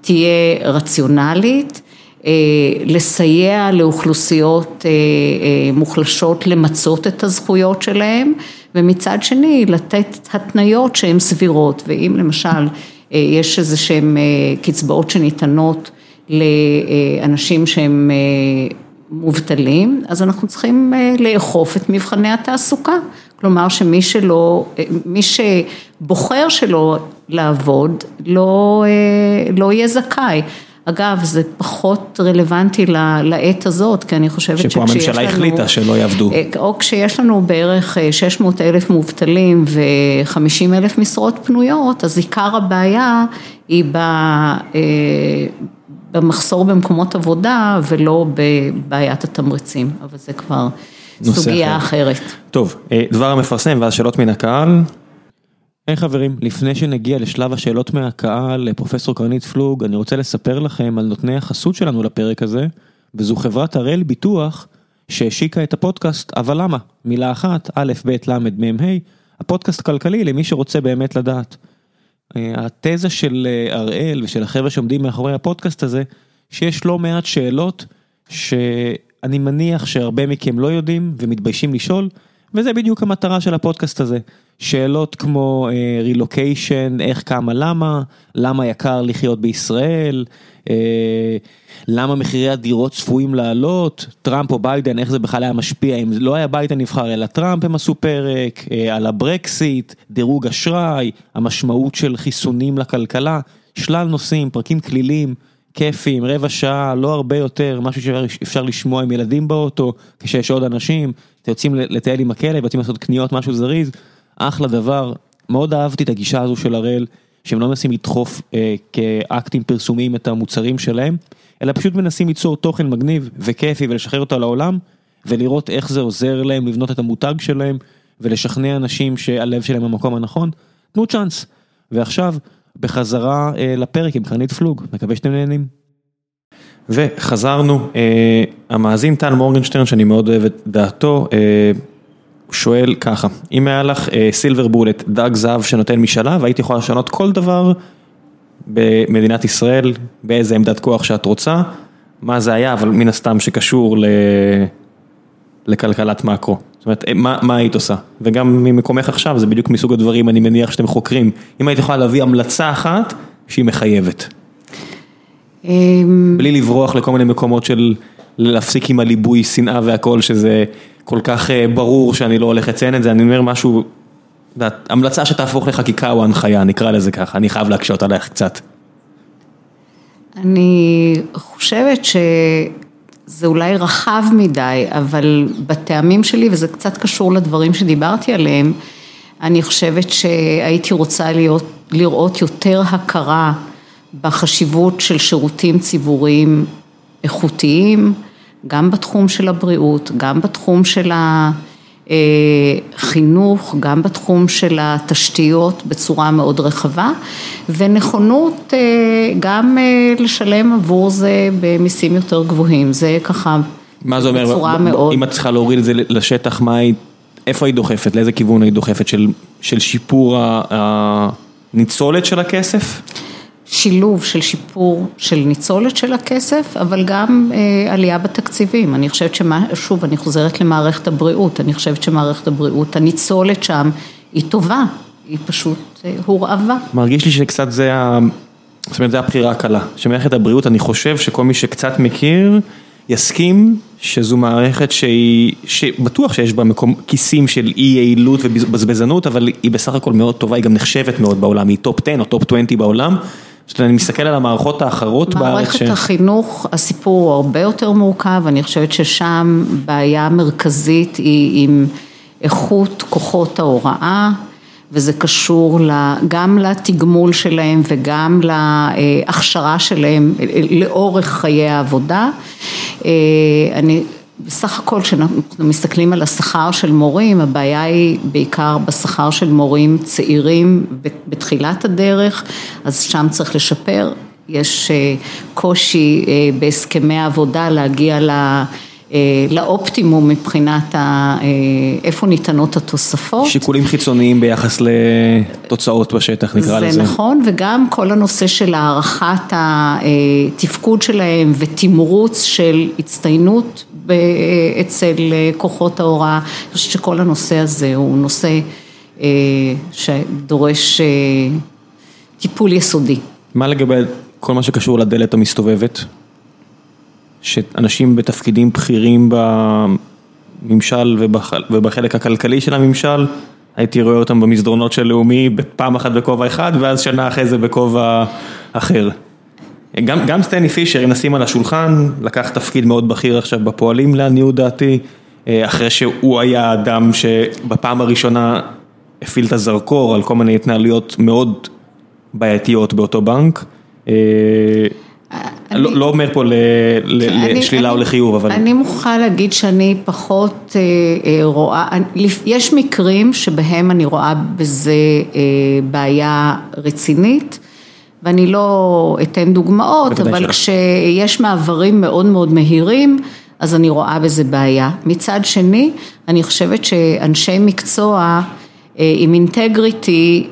תהיה רציונלית, אה, לסייע לאוכלוסיות אה, אה, מוחלשות למצות את הזכויות שלהם ומצד שני לתת התניות שהן סבירות. ואם למשל יש איזה שהן קצבאות שניתנות לאנשים שהם מובטלים אז אנחנו צריכים לאכוף את מבחני התעסוקה כלומר שמי שלא, מי שבוחר שלא לעבוד לא, לא יהיה זכאי. אגב, זה פחות רלוונטי לעת הזאת, כי אני חושבת שכשיש לנו... שפה הממשלה החליטה שלא יעבדו. או כשיש לנו בערך 600 אלף מובטלים ו-50 אלף משרות פנויות, אז עיקר הבעיה היא במחסור במקומות עבודה ולא בבעיית התמריצים, אבל זה כבר... סוגיה אחרת. טוב, אה, דבר המפרסם ואז שאלות מן הקהל. היי חברים, לפני שנגיע לשלב השאלות מהקהל לפרופסור קרנית פלוג, אני רוצה לספר לכם על נותני החסות שלנו לפרק הזה, וזו חברת הראל ביטוח שהשיקה את הפודקאסט אבל למה? מילה אחת, א', ב', ל', מ', ה', הפודקאסט כלכלי למי שרוצה באמת לדעת. אה, התזה של אה, הראל ושל החבר'ה שעומדים מאחורי הפודקאסט הזה, שיש לא מעט שאלות ש... אני מניח שהרבה מכם לא יודעים ומתביישים לשאול, וזה בדיוק המטרה של הפודקאסט הזה. שאלות כמו רילוקיישן, uh, איך, כמה, למה, למה יקר לחיות בישראל, אה, למה מחירי הדירות צפויים לעלות, טראמפ או ביידן, איך זה בכלל היה משפיע, אם לא היה ביידן נבחר אלא טראמפ הם עשו פרק, אה, על הברקסיט, דירוג אשראי, המשמעות של חיסונים לכלכלה, שלל נושאים, פרקים קלילים. כיפים, רבע שעה, לא הרבה יותר, משהו שאפשר לשמוע עם ילדים באוטו, כשיש עוד אנשים, אתם יוצאים לטייל עם הכלב, יוצאים לעשות קניות, משהו זריז, אחלה דבר, מאוד אהבתי את הגישה הזו של הראל, שהם לא מנסים לדחוף אה, כאקטים פרסומיים את המוצרים שלהם, אלא פשוט מנסים ליצור תוכן מגניב וכיפי ולשחרר אותו לעולם, ולראות איך זה עוזר להם לבנות את המותג שלהם, ולשכנע אנשים שהלב שלהם במקום הנכון, תנו צ'אנס. ועכשיו, בחזרה אה, לפרק עם קרנית פלוג, מקווה שאתם נהנים. וחזרנו, אה, המאזין טל מורגנשטרן שאני מאוד אוהב את דעתו, אה, שואל ככה, אם היה לך סילבר בולט, דג זהב שנותן משאלה והיית יכולה לשנות כל דבר במדינת ישראל, באיזה עמדת כוח שאת רוצה, מה זה היה, אבל מן הסתם שקשור ל... לכלכלת מאקרו. זאת אומרת, מה מה היית עושה? וגם ממקומך עכשיו, זה בדיוק מסוג הדברים, אני מניח שאתם חוקרים. אם היית יכולה להביא המלצה אחת, שהיא מחייבת. אמ, בלי לברוח לכל מיני מקומות של להפסיק עם הליבוי שנאה והכל, שזה כל כך אה, ברור שאני לא הולך לציין את זה, אני אומר משהו, המלצה שתהפוך לחקיקה או הנחיה, נקרא לזה ככה, אני חייב להקשות עלייך קצת. אני חושבת ש... זה אולי רחב מדי, אבל בטעמים שלי, וזה קצת קשור לדברים שדיברתי עליהם, אני חושבת שהייתי רוצה להיות, לראות יותר הכרה בחשיבות של שירותים ציבוריים איכותיים, גם בתחום של הבריאות, גם בתחום של החינוך, גם בתחום של התשתיות בצורה מאוד רחבה, ונכונות גם לשלם עבור זה במיסים יותר גבוהים, זה ככה מה זה אומר, בצורה מאוד... אם את צריכה להוריד את זה לשטח, מה היית, איפה היית דוחפת, לאיזה כיוון היית דוחפת, של, של שיפור הניצולת של הכסף? שילוב של שיפור של ניצולת של הכסף, אבל גם אה, עלייה בתקציבים. אני חושבת שמה, שוב, אני חוזרת למערכת הבריאות, אני חושבת שמערכת הבריאות, הניצולת שם היא טובה, היא פשוט אה, הורעבה. מרגיש לי שקצת זה ה... זאת אומרת, זה הבחירה הקלה. שמערכת הבריאות, אני חושב שכל מי שקצת מכיר, יסכים שזו מערכת שהיא, שבטוח שיש בה מקום, כיסים של אי יעילות ובזבזנות, אבל היא בסך הכל מאוד טובה, היא גם נחשבת מאוד בעולם, היא top 10 או top 20 בעולם. זאת אומרת, אני מסתכל על המערכות האחרות בארץ ש... מערכת החינוך, הסיפור הוא הרבה יותר מורכב, אני חושבת ששם בעיה מרכזית היא עם איכות כוחות ההוראה, וזה קשור גם לתגמול שלהם וגם להכשרה שלהם לאורך חיי העבודה. אני בסך הכל כשאנחנו מסתכלים על השכר של מורים, הבעיה היא בעיקר בשכר של מורים צעירים בתחילת הדרך, אז שם צריך לשפר, יש קושי בהסכמי העבודה להגיע לאופטימום מבחינת איפה ניתנות התוספות. שיקולים חיצוניים ביחס לתוצאות בשטח נקרא לזה. זה נכון וגם כל הנושא של הערכת התפקוד שלהם ותמרוץ של הצטיינות אצל כוחות ההוראה, אני חושבת שכל הנושא הזה הוא נושא שדורש טיפול יסודי. מה לגבי כל מה שקשור לדלת המסתובבת? שאנשים בתפקידים בכירים בממשל ובחלק הכלכלי של הממשל, הייתי רואה אותם במסדרונות של לאומי פעם אחת בכובע אחד ואז שנה אחרי זה בכובע אחר. גם גם סטני פישר, אם נשים על השולחן, לקח תפקיד מאוד בכיר עכשיו בפועלים לעניות דעתי, אחרי שהוא היה האדם שבפעם הראשונה הפעיל את הזרקור על כל מיני התנהלויות מאוד בעייתיות באותו בנק. לא אומר פה לשלילה או לחיוב, אבל... אני מוכרחה להגיד שאני פחות רואה, יש מקרים שבהם אני רואה בזה בעיה רצינית. ואני לא אתן דוגמאות, אבל כשיש מעברים מאוד מאוד מהירים, אז אני רואה בזה בעיה. מצד שני, אני חושבת שאנשי מקצוע עם אינטגריטי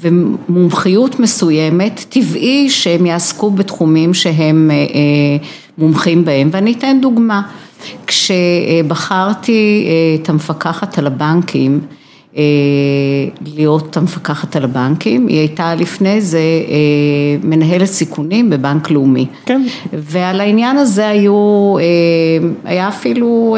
ומומחיות מסוימת, טבעי שהם יעסקו בתחומים שהם מומחים בהם, ואני אתן דוגמה. כשבחרתי את המפקחת על הבנקים, להיות המפקחת על הבנקים, היא הייתה לפני זה מנהלת סיכונים בבנק לאומי. כן. ועל העניין הזה היו, היה אפילו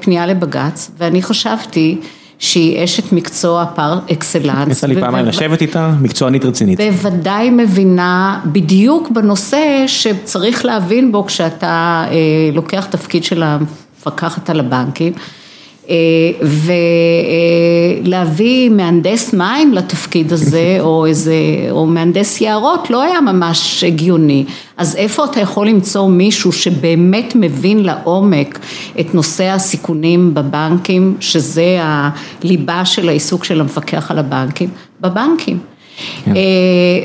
פנייה לבג"ץ, ואני חשבתי שהיא אשת מקצוע פר אקסלנס. יצא לי פעמיים לשבת איתה, מקצוענית רצינית. בוודאי מבינה בדיוק בנושא שצריך להבין בו כשאתה לוקח תפקיד של המפקחת על הבנקים. ולהביא מהנדס מים לתפקיד הזה או איזה, או מהנדס יערות לא היה ממש הגיוני, אז איפה אתה יכול למצוא מישהו שבאמת מבין לעומק את נושא הסיכונים בבנקים, שזה הליבה של העיסוק של המפקח על הבנקים, בבנקים.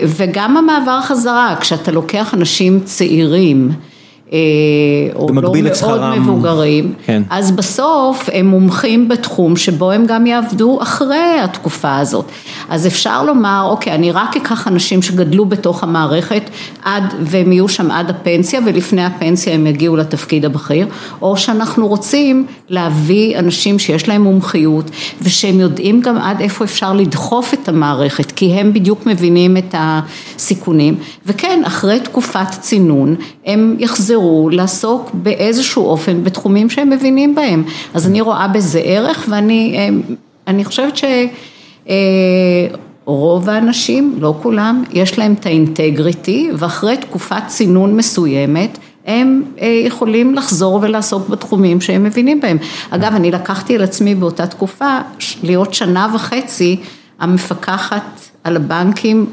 וגם המעבר חזרה, כשאתה לוקח אנשים צעירים או לא מאוד מבוגרים, כן. אז בסוף הם מומחים בתחום שבו הם גם יעבדו אחרי התקופה הזאת. אז אפשר לומר, אוקיי, אני רק אקח אנשים שגדלו בתוך המערכת עד, והם יהיו שם עד הפנסיה, ולפני הפנסיה הם יגיעו לתפקיד הבכיר, או שאנחנו רוצים להביא אנשים שיש להם מומחיות, ושהם יודעים גם עד איפה אפשר לדחוף את המערכת, כי הם בדיוק מבינים את הסיכונים, וכן, אחרי תקופת צינון, הם יחזרו. לעסוק באיזשהו אופן בתחומים שהם מבינים בהם, אז אני רואה בזה ערך ואני חושבת שרוב האנשים, לא כולם, יש להם את האינטגריטי ואחרי תקופת צינון מסוימת הם יכולים לחזור ולעסוק בתחומים שהם מבינים בהם. אגב, אני לקחתי על עצמי באותה תקופה להיות שנה וחצי המפקחת על הבנקים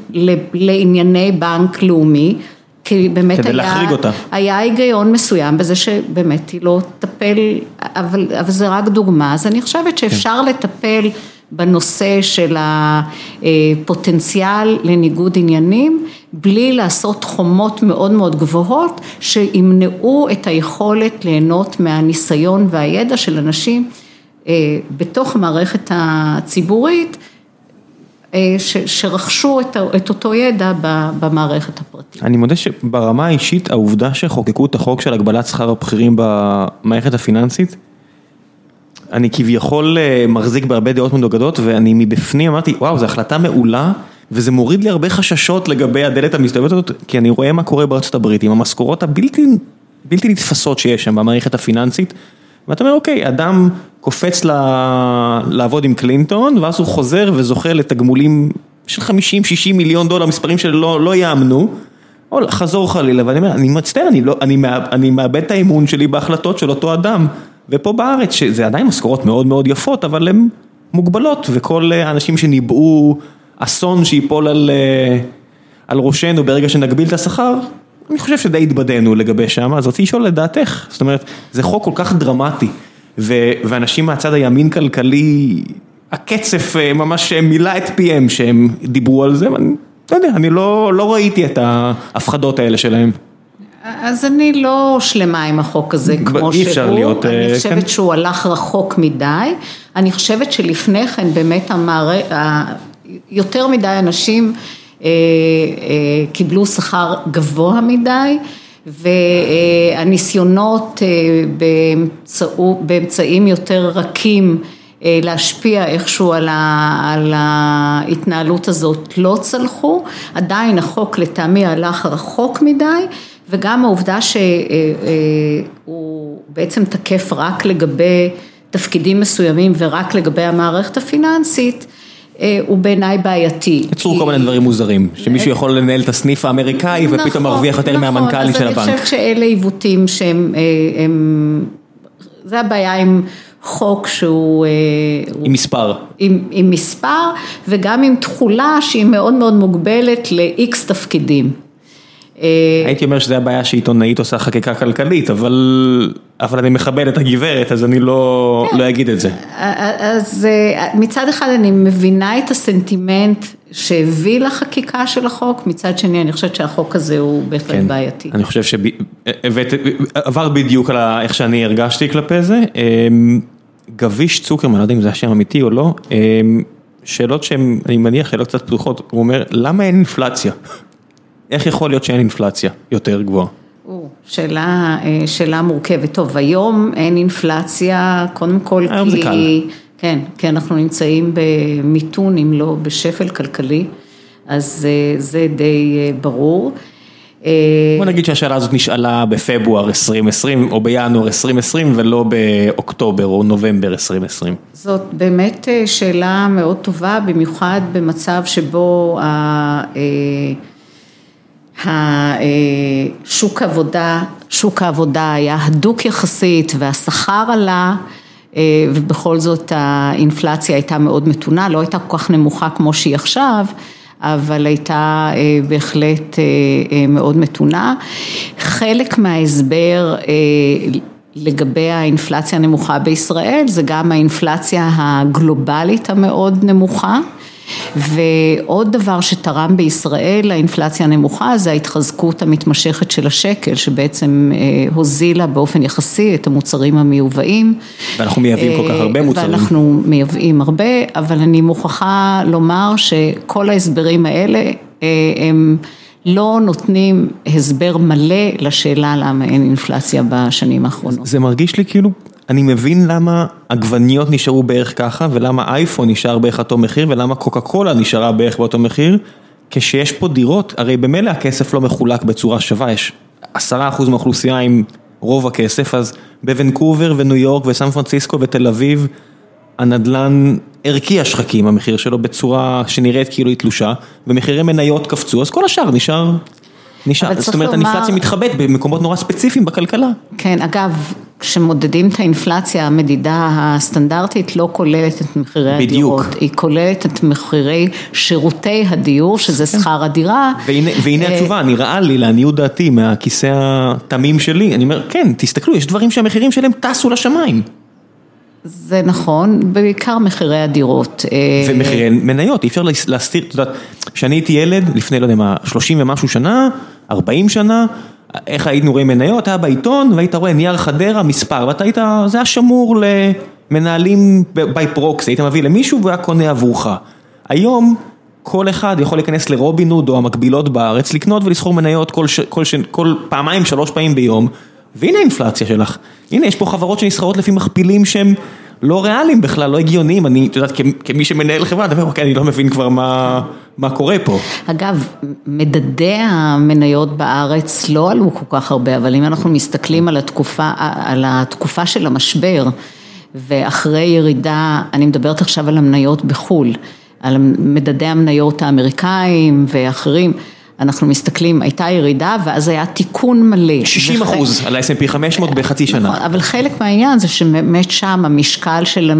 לענייני בנק לאומי. כי באמת כדי היה, להחריג אותה. היה היגיון מסוים בזה שבאמת היא לא תטפל, אבל, אבל זה רק דוגמה, אז אני חושבת שאפשר כן. לטפל בנושא של הפוטנציאל לניגוד עניינים, בלי לעשות חומות מאוד מאוד גבוהות, שימנעו את היכולת ליהנות מהניסיון והידע של אנשים אה, בתוך המערכת הציבורית. אה, שרכשו את אותו ידע במערכת הפרטית. אני מודה שברמה האישית העובדה שחוקקו את החוק של הגבלת שכר הבכירים במערכת הפיננסית, אני כביכול אה, מחזיק בהרבה דעות מנוגדות ואני מבפנים אמרתי וואו זו החלטה מעולה וזה מוריד לי הרבה חששות לגבי הדלת המסתובבת הזאת כי אני רואה מה קורה בארצות הברית עם המשכורות הבלתי בלתי נתפסות שיש שם במערכת הפיננסית ואתה אומר אוקיי אדם קופץ ל... לעבוד עם קלינטון ואז הוא חוזר וזוכה לתגמולים של 50-60 מיליון דולר מספרים שלא לא יאמנו. או חזור חלילה ואני אומר אני מצטער אני, לא, אני, אני מאבד את האמון שלי בהחלטות של אותו אדם. ופה בארץ, שזה עדיין משכורות מאוד מאוד יפות, אבל הן מוגבלות, וכל האנשים שניבאו אסון שיפול על, אה, על ראשנו ברגע שנגביל את השכר, אני חושב שדי התבדינו לגבי שם, אז רציתי לשאול לדעתך, זאת אומרת, זה חוק כל כך דרמטי, ו- ואנשים מהצד הימין כלכלי, הקצף אה, ממש מילא את פיהם שהם דיברו על זה, ואני לא יודע, אני לא, לא ראיתי את ההפחדות האלה שלהם. אז אני לא שלמה עם החוק הזה כמו שהוא, אי אפשר להיות, אני אה, חושבת כן. שהוא הלך רחוק מדי, אני חושבת שלפני כן באמת המערכת, יותר מדי אנשים אה, אה, קיבלו שכר גבוה מדי והניסיונות באמצעים יותר רכים להשפיע איכשהו על, על ההתנהלות הזאת לא צלחו, עדיין החוק לטעמי הלך רחוק מדי וגם העובדה שהוא אה, בעצם תקף רק לגבי תפקידים מסוימים ורק לגבי המערכת הפיננסית, אה, הוא בעיניי בעייתי. יצרו כל מיני דברים מוזרים, שמישהו יכול לנהל את הסניף האמריקאי ופתאום נכון, מרוויח יותר מהמנכ"לי של הבנק. אז אני חושבת שאלה עיוותים שהם, אה, זה הבעיה עם חוק שהוא... עם מספר. עם, עם מספר וגם עם תכולה שהיא מאוד מאוד מוגבלת ל-X תפקידים. אה, הייתי אומר שזה הבעיה שעיתונאית עושה חקיקה כלכלית, אבל אבל אני מכבד את הגברת, אז אני לא כן. לא אגיד את זה. אז אה, מצד אחד אני מבינה את הסנטימנט שהביא לחקיקה של החוק, מצד שני אני חושבת שהחוק הזה הוא בהחלט כן, בעייתי. אני חושב שעבר בדיוק על איך שאני הרגשתי כלפי זה. אה, גביש צוקרמן, לא יודע אם זה השם אמיתי או לא, שאלות שהן, אני מניח שאלות קצת פתוחות, הוא אומר, למה אין אינפלציה? איך יכול להיות שאין אינפלציה יותר גבוהה? שאלה, אה, שאלה מורכבת. טוב, היום אין אינפלציה, קודם כל כי... היום זה קל. כן, כי אנחנו נמצאים במיתון, אם לא בשפל כלכלי, אז אה, זה די אה, ברור. בוא נגיד שהשאלה הזאת נשאלה בפברואר 2020 או בינואר 2020 ולא באוקטובר או נובמבר 2020. זאת באמת שאלה מאוד טובה, במיוחד במצב שבו השוק עבודה, שוק העבודה היה הדוק יחסית והשכר עלה אה, ובכל זאת האינפלציה הייתה מאוד מתונה, לא הייתה כל כך נמוכה כמו שהיא עכשיו, אבל הייתה אה, בהחלט אה, מאוד מתונה. חלק מההסבר לגבי האינפלציה הנמוכה בישראל זה גם האינפלציה הגלובלית המאוד נמוכה. ועוד דבר שתרם בישראל לאינפלציה הנמוכה זה ההתחזקות המתמשכת של השקל שבעצם אה, הוזילה באופן יחסי את המוצרים המיובאים. ואנחנו מייבאים כל כך הרבה מוצרים. ואנחנו מייבאים הרבה, אבל אני מוכרחה לומר שכל ההסברים האלה אה, הם לא נותנים הסבר מלא לשאלה למה אין אינפלציה בשנים האחרונות. זה מרגיש לי כאילו אני מבין למה עגבניות נשארו בערך ככה ולמה אייפון נשאר בערך אותו מחיר ולמה קוקה קולה נשארה בערך באותו מחיר כשיש פה דירות, הרי במילא הכסף לא מחולק בצורה שווה, יש עשרה אחוז מהאוכלוסייה עם רוב הכסף, אז בוונקובר וניו יורק וסן פרנסיסקו ותל אביב הנדלן ערכי השחקים המחיר שלו בצורה שנראית כאילו היא תלושה ומחירי מניות קפצו אז כל השאר נשאר נשאר, זאת אומרת האינפלציה מתחבאת במקומות נורא ספציפיים בכלכלה. כן, אגב, כשמודדים את האינפלציה, המדידה הסטנדרטית לא כוללת את מחירי הדירות. בדיוק. היא כוללת את מחירי שירותי הדיור, שזה כן. שכר הדירה. והנה, והנה אה, התשובה, נראה לי, לעניות דעתי, מהכיסא התמים שלי, אני אומר, כן, תסתכלו, יש דברים שהמחירים שלהם טסו לשמיים. זה נכון, בעיקר מחירי הדירות. אה, ומחירי מניות, אי אפשר להסתיר, את יודעת, כשאני הייתי ילד, לפני, לא יודע מה, 30 ומשהו שנה, 40 שנה, איך היית רואה מניות, היה בעיתון, והיית רואה נייר חדרה, מספר, ואתה היית, זה היה שמור למנהלים ביי פרוקסי, היית מביא למישהו והיה קונה עבורך. היום, כל אחד יכול להיכנס לרובין הוד או המקבילות בארץ, לקנות ולסחור מניות כל, ש, כל, ש, כל פעמיים, שלוש פעמים ביום, והנה האינפלציה שלך. הנה, יש פה חברות שנסחרות לפי מכפילים שהם לא ריאליים בכלל, לא הגיוניים, אני, את יודעת, כמי שמנהל חברה, אני אומר, אוקיי, אני לא מבין כבר מה, מה קורה פה. אגב, מדדי המניות בארץ לא עלו כל כך הרבה, אבל אם אנחנו מסתכלים על התקופה, על התקופה של המשבר, ואחרי ירידה, אני מדברת עכשיו על המניות בחו"ל, על מדדי המניות האמריקאים ואחרים. אנחנו מסתכלים, הייתה ירידה ואז היה תיקון מלא. 60 אחוז על ה-S&P 500 בחצי שנה. נכון, אבל חלק מהעניין זה שבאמת שם המשקל של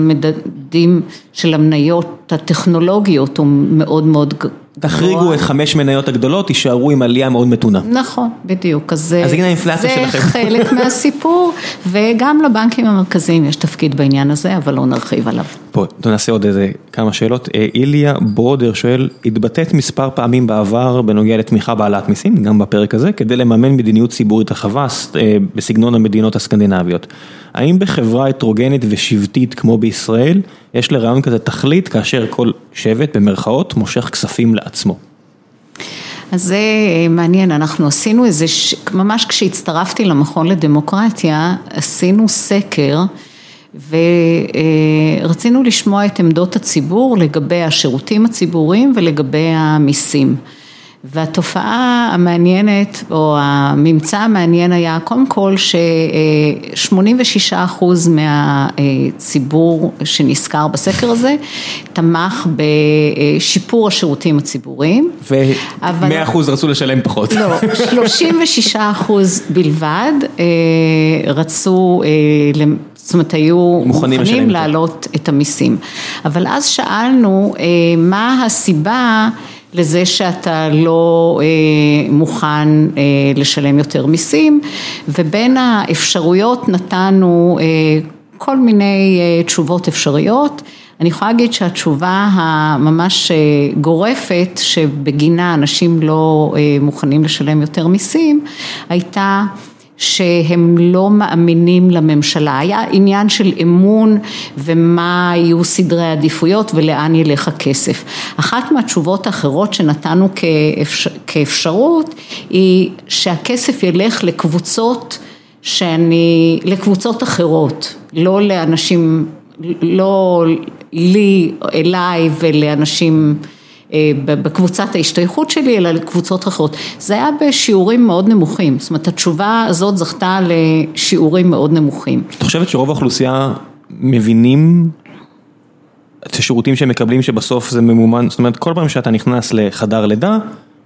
המדדים של המניות הטכנולוגיות הוא מאוד מאוד גבוה. תחריגו את חמש מניות הגדולות, תישארו עם עלייה מאוד מתונה. נכון, בדיוק. אז הנה האינפלציה שלכם. זה חלק מהסיפור, וגם לבנקים המרכזיים יש תפקיד בעניין הזה, אבל לא נרחיב עליו. פה, נעשה עוד איזה כמה שאלות. אה, איליה ברודר שואל, התבטאת מספר פעמים בעבר בנוגע לתמיכה בהעלאת מיסים, גם בפרק הזה, כדי לממן מדיניות ציבורית רחבה אה, בסגנון המדינות הסקנדינביות. האם בחברה הטרוגנית ושבטית כמו בישראל, יש לרעיון כזה תכלית כאשר כל שבט במרכאות מושך כספים לעצמו? אז זה מעניין, אנחנו עשינו איזה, ממש כשהצטרפתי למכון לדמוקרטיה, עשינו סקר ורצינו לשמוע את עמדות הציבור לגבי השירותים הציבוריים ולגבי המיסים. והתופעה המעניינת, או הממצא המעניין היה קודם כל ש-86 אחוז מהציבור שנזכר בסקר הזה תמך בשיפור השירותים הציבוריים. ו-100 אחוז רצו לשלם פחות. לא, 36 אחוז בלבד אה, רצו, אה, זאת אומרת היו מוכנים, מוכנים להעלות את המיסים. אבל אז שאלנו אה, מה הסיבה לזה שאתה לא אה, מוכן אה, לשלם יותר מיסים ובין האפשרויות נתנו אה, כל מיני תשובות אפשריות. אני יכולה להגיד שהתשובה הממש גורפת שבגינה אנשים לא מוכנים לשלם יותר מיסים הייתה שהם לא מאמינים לממשלה, היה עניין של אמון ומה יהיו סדרי העדיפויות ולאן ילך הכסף. אחת מהתשובות האחרות שנתנו כאפשר, כאפשרות היא שהכסף ילך לקבוצות שאני, לקבוצות אחרות, לא לאנשים, לא לי, אליי ולאנשים בקבוצת ההשתייכות שלי, אלא לקבוצות אחרות. זה היה בשיעורים מאוד נמוכים, זאת אומרת התשובה הזאת זכתה לשיעורים מאוד נמוכים. את חושבת שרוב האוכלוסייה מבינים את השירותים שהם מקבלים שבסוף זה ממומן, זאת אומרת כל פעם שאתה נכנס לחדר לידה,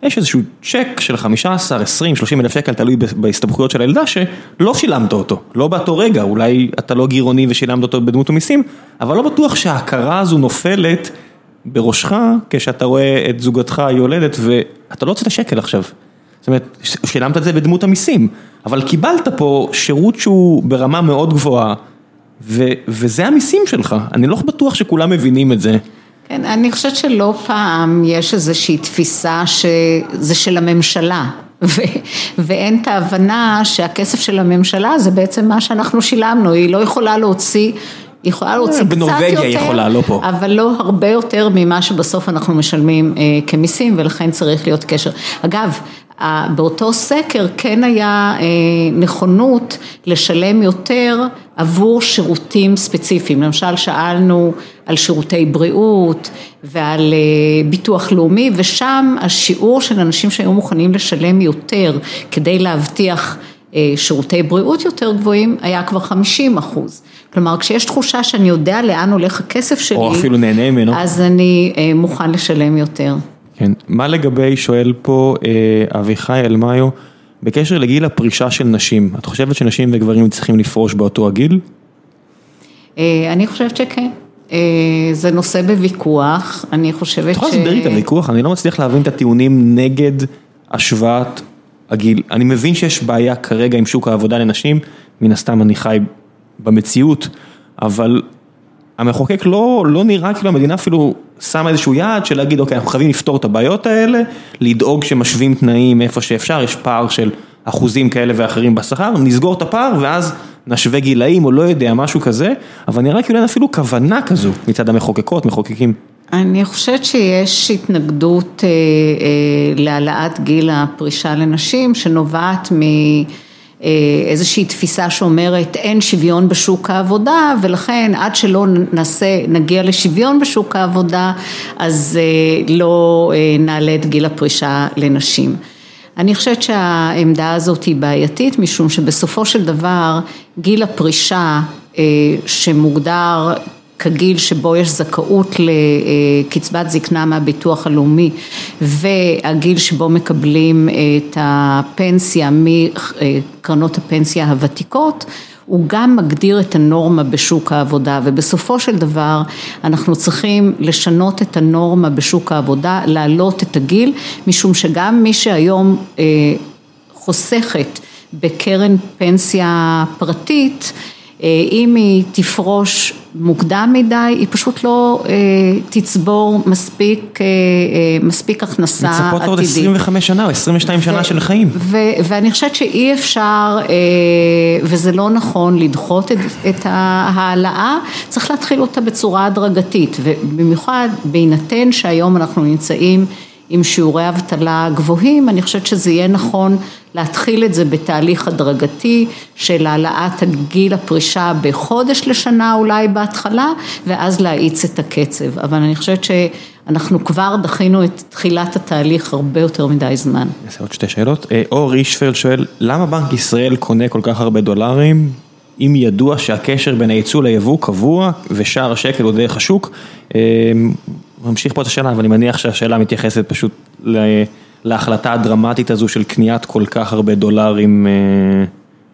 יש איזשהו צ'ק של 15, 20, 30 אלף שקל, תלוי בהסתבכויות של הילדה, שלא שילמת אותו, לא באותו רגע, אולי אתה לא גירעוני ושילמת אותו בדמות המיסים, אבל לא בטוח שההכרה הזו נופלת בראשך כשאתה רואה את זוגתך היולדת ואתה לא הוצאת שקל עכשיו. זאת אומרת, שילמת את זה בדמות המיסים, אבל קיבלת פה שירות שהוא ברמה מאוד גבוהה ו- וזה המיסים שלך, אני לא בטוח שכולם מבינים את זה. כן, אני חושבת שלא פעם יש איזושהי תפיסה שזה של הממשלה. ו- ואין את ההבנה שהכסף של הממשלה זה בעצם מה שאנחנו שילמנו, היא לא יכולה להוציא יכולה להוציא קצת יותר, בנורבגיה היא יכולה, לא פה. אבל לא הרבה יותר ממה שבסוף אנחנו משלמים אה, כמיסים ולכן צריך להיות קשר. אגב, באותו סקר כן היה אה, נכונות לשלם יותר עבור שירותים ספציפיים, למשל שאלנו על שירותי בריאות ועל אה, ביטוח לאומי ושם השיעור של אנשים שהיו מוכנים לשלם יותר כדי להבטיח שירותי בריאות יותר גבוהים היה כבר 50 אחוז. כלומר, כשיש תחושה שאני יודע לאן הולך הכסף שלי, או אפילו נהנה ממנו, אז אני מוכן לשלם יותר. כן, מה לגבי, שואל פה אה, אביחי אלמיו, בקשר לגיל הפרישה של נשים, את חושבת שנשים וגברים צריכים לפרוש באותו הגיל? אה, אני חושבת שכן. אה, זה נושא בוויכוח, אני חושבת ש... את יכולה להסביר לי את הוויכוח? אני לא מצליח להבין את הטיעונים נגד השוואת הגיל. אני מבין שיש בעיה כרגע עם שוק העבודה לנשים, מן הסתם אני חי במציאות, אבל המחוקק לא, לא נראה כאילו המדינה אפילו שמה איזשהו יעד של להגיד אוקיי אנחנו חייבים לפתור את הבעיות האלה, לדאוג שמשווים תנאים איפה שאפשר, יש פער של אחוזים כאלה ואחרים בשכר, נסגור את הפער ואז נשווה גילאים או לא יודע משהו כזה, אבל נראה כאילו אין אפילו כוונה כזו מצד המחוקקות, מחוקקים. אני חושבת שיש התנגדות אה, אה, להעלאת גיל הפרישה לנשים שנובעת מ... אה, איזושהי תפיסה שאומרת אין שוויון בשוק העבודה ולכן עד שלא נעשה, נגיע לשוויון בשוק העבודה אז אה, לא אה, נעלה את גיל הפרישה לנשים. אני חושבת שהעמדה הזאת היא בעייתית משום שבסופו של דבר גיל הפרישה שמוגדר כגיל שבו יש זכאות לקצבת זקנה מהביטוח הלאומי והגיל שבו מקבלים את הפנסיה מקרנות הפנסיה הוותיקות הוא גם מגדיר את הנורמה בשוק העבודה. ובסופו של דבר אנחנו צריכים לשנות את הנורמה בשוק העבודה, להעלות את הגיל משום שגם מי שהיום חוסכת בקרן פנסיה פרטית אם היא תפרוש מוקדם מדי, היא פשוט לא תצבור מספיק, מספיק הכנסה עתידית. מצפות עוד 25 שנה או 22 שנה של חיים. ואני חושבת שאי אפשר, וזה לא נכון לדחות את ההעלאה, צריך להתחיל אותה בצורה הדרגתית, ובמיוחד בהינתן שהיום אנחנו נמצאים עם שיעורי אבטלה גבוהים, אני חושבת שזה יהיה נכון להתחיל את זה בתהליך הדרגתי של העלאת גיל הפרישה בחודש לשנה אולי בהתחלה, ואז להאיץ את הקצב, אבל אני חושבת שאנחנו כבר דחינו את תחילת התהליך הרבה יותר מדי זמן. נעשה עוד שתי שאלות, אור אישפלד שואל, למה בנק ישראל קונה כל כך הרבה דולרים, אם ידוע שהקשר בין הייצוא ליבוא קבוע ושער השקל הוא דרך השוק? ממשיך פה את השאלה, אבל אני מניח שהשאלה מתייחסת פשוט להחלטה הדרמטית הזו של קניית כל כך הרבה דולרים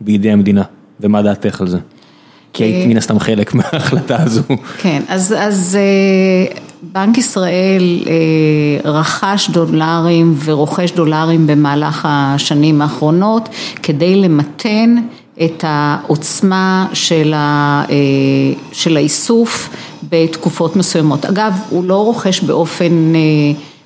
בידי המדינה, ומה דעתך על זה? כי היית מן הסתם חלק מההחלטה הזו. כן, אז בנק ישראל רכש דולרים ורוכש דולרים במהלך השנים האחרונות כדי למתן את העוצמה של האיסוף בתקופות מסוימות. אגב, הוא לא רוכש באופן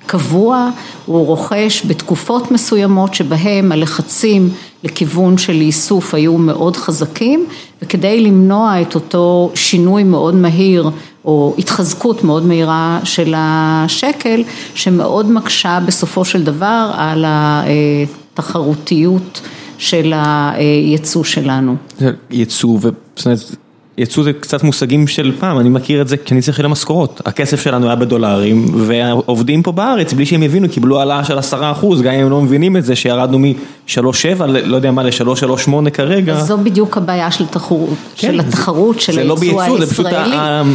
קבוע, הוא רוכש בתקופות מסוימות שבהם הלחצים לכיוון של איסוף היו מאוד חזקים וכדי למנוע את אותו שינוי מאוד מהיר או התחזקות מאוד מהירה של השקל שמאוד מקשה בסופו של דבר על התחרותיות של הייצוא שלנו. ייצוא, זאת אומרת, ייצוא זה קצת מושגים של פעם, אני מכיר את זה כי אני צריך לשלם משכורות, הכסף שלנו היה בדולרים והעובדים פה בארץ בלי שהם הבינו קיבלו העלאה של עשרה אחוז, גם אם הם לא מבינים את זה שירדנו מ-3.7 לא יודע מה ל-3.38 כרגע. זו בדיוק הבעיה של התחרות, של התחרות של הייצוא הישראלי. זה לא בייצוא, זה פשוט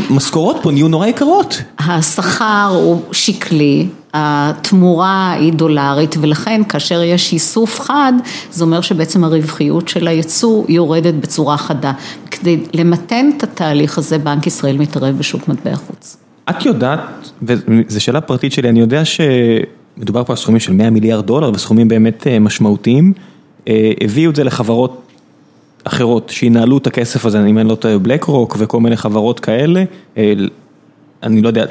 המשכורות פה נהיו נורא יקרות. השכר הוא שקלי. התמורה היא דולרית ולכן כאשר יש איסוף חד זה אומר שבעצם הרווחיות של הייצוא יורדת בצורה חדה. כדי למתן את התהליך הזה בנק ישראל מתערב בשוק מטבע חוץ. את יודעת, וזו שאלה פרטית שלי, אני יודע שמדובר פה על סכומים של 100 מיליארד דולר וסכומים באמת משמעותיים, הביאו את זה לחברות אחרות שינהלו את הכסף הזה, אם אני לא טועה בלק רוק וכל מיני חברות כאלה. אני לא יודע,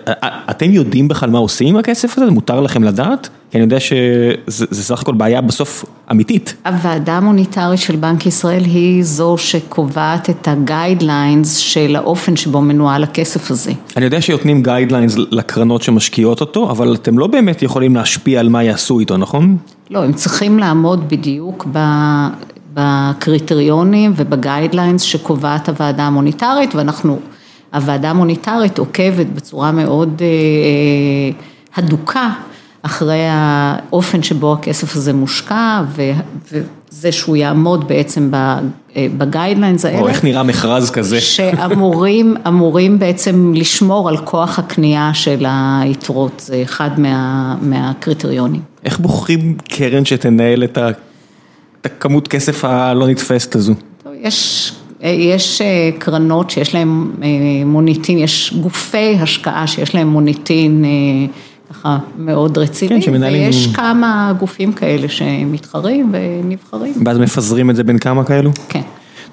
אתם יודעים בכלל מה עושים עם הכסף הזה? מותר לכם לדעת? כי אני יודע שזה סך הכל בעיה בסוף אמיתית. הוועדה המוניטרית של בנק ישראל היא זו שקובעת את ה guidelines של האופן שבו מנוהל הכסף הזה. אני יודע שנותנים guidelines לקרנות שמשקיעות אותו, אבל אתם לא באמת יכולים להשפיע על מה יעשו איתו, נכון? לא, הם צריכים לעמוד בדיוק בקריטריונים וב guidelines שקובעת הוועדה המוניטרית ואנחנו... הוועדה המוניטרית עוקבת בצורה מאוד הדוקה אחרי האופן שבו הכסף הזה מושקע וזה זה שהוא יעמוד בעצם בגיידליינס האלה. או איך נראה מכרז כזה. שאמורים, אמורים בעצם לשמור על כוח הקנייה של היתרות, זה אחד מה, מהקריטריונים. איך בוחרים קרן שתנהל את הכמות כסף הלא נתפסת הזו? יש יש קרנות שיש להן מוניטין, יש גופי השקעה שיש להן מוניטין ככה מאוד רציני, כן, ויש כמה גופים כאלה שמתחרים ונבחרים. ואז מפזרים את זה בין כמה כאלו? כן.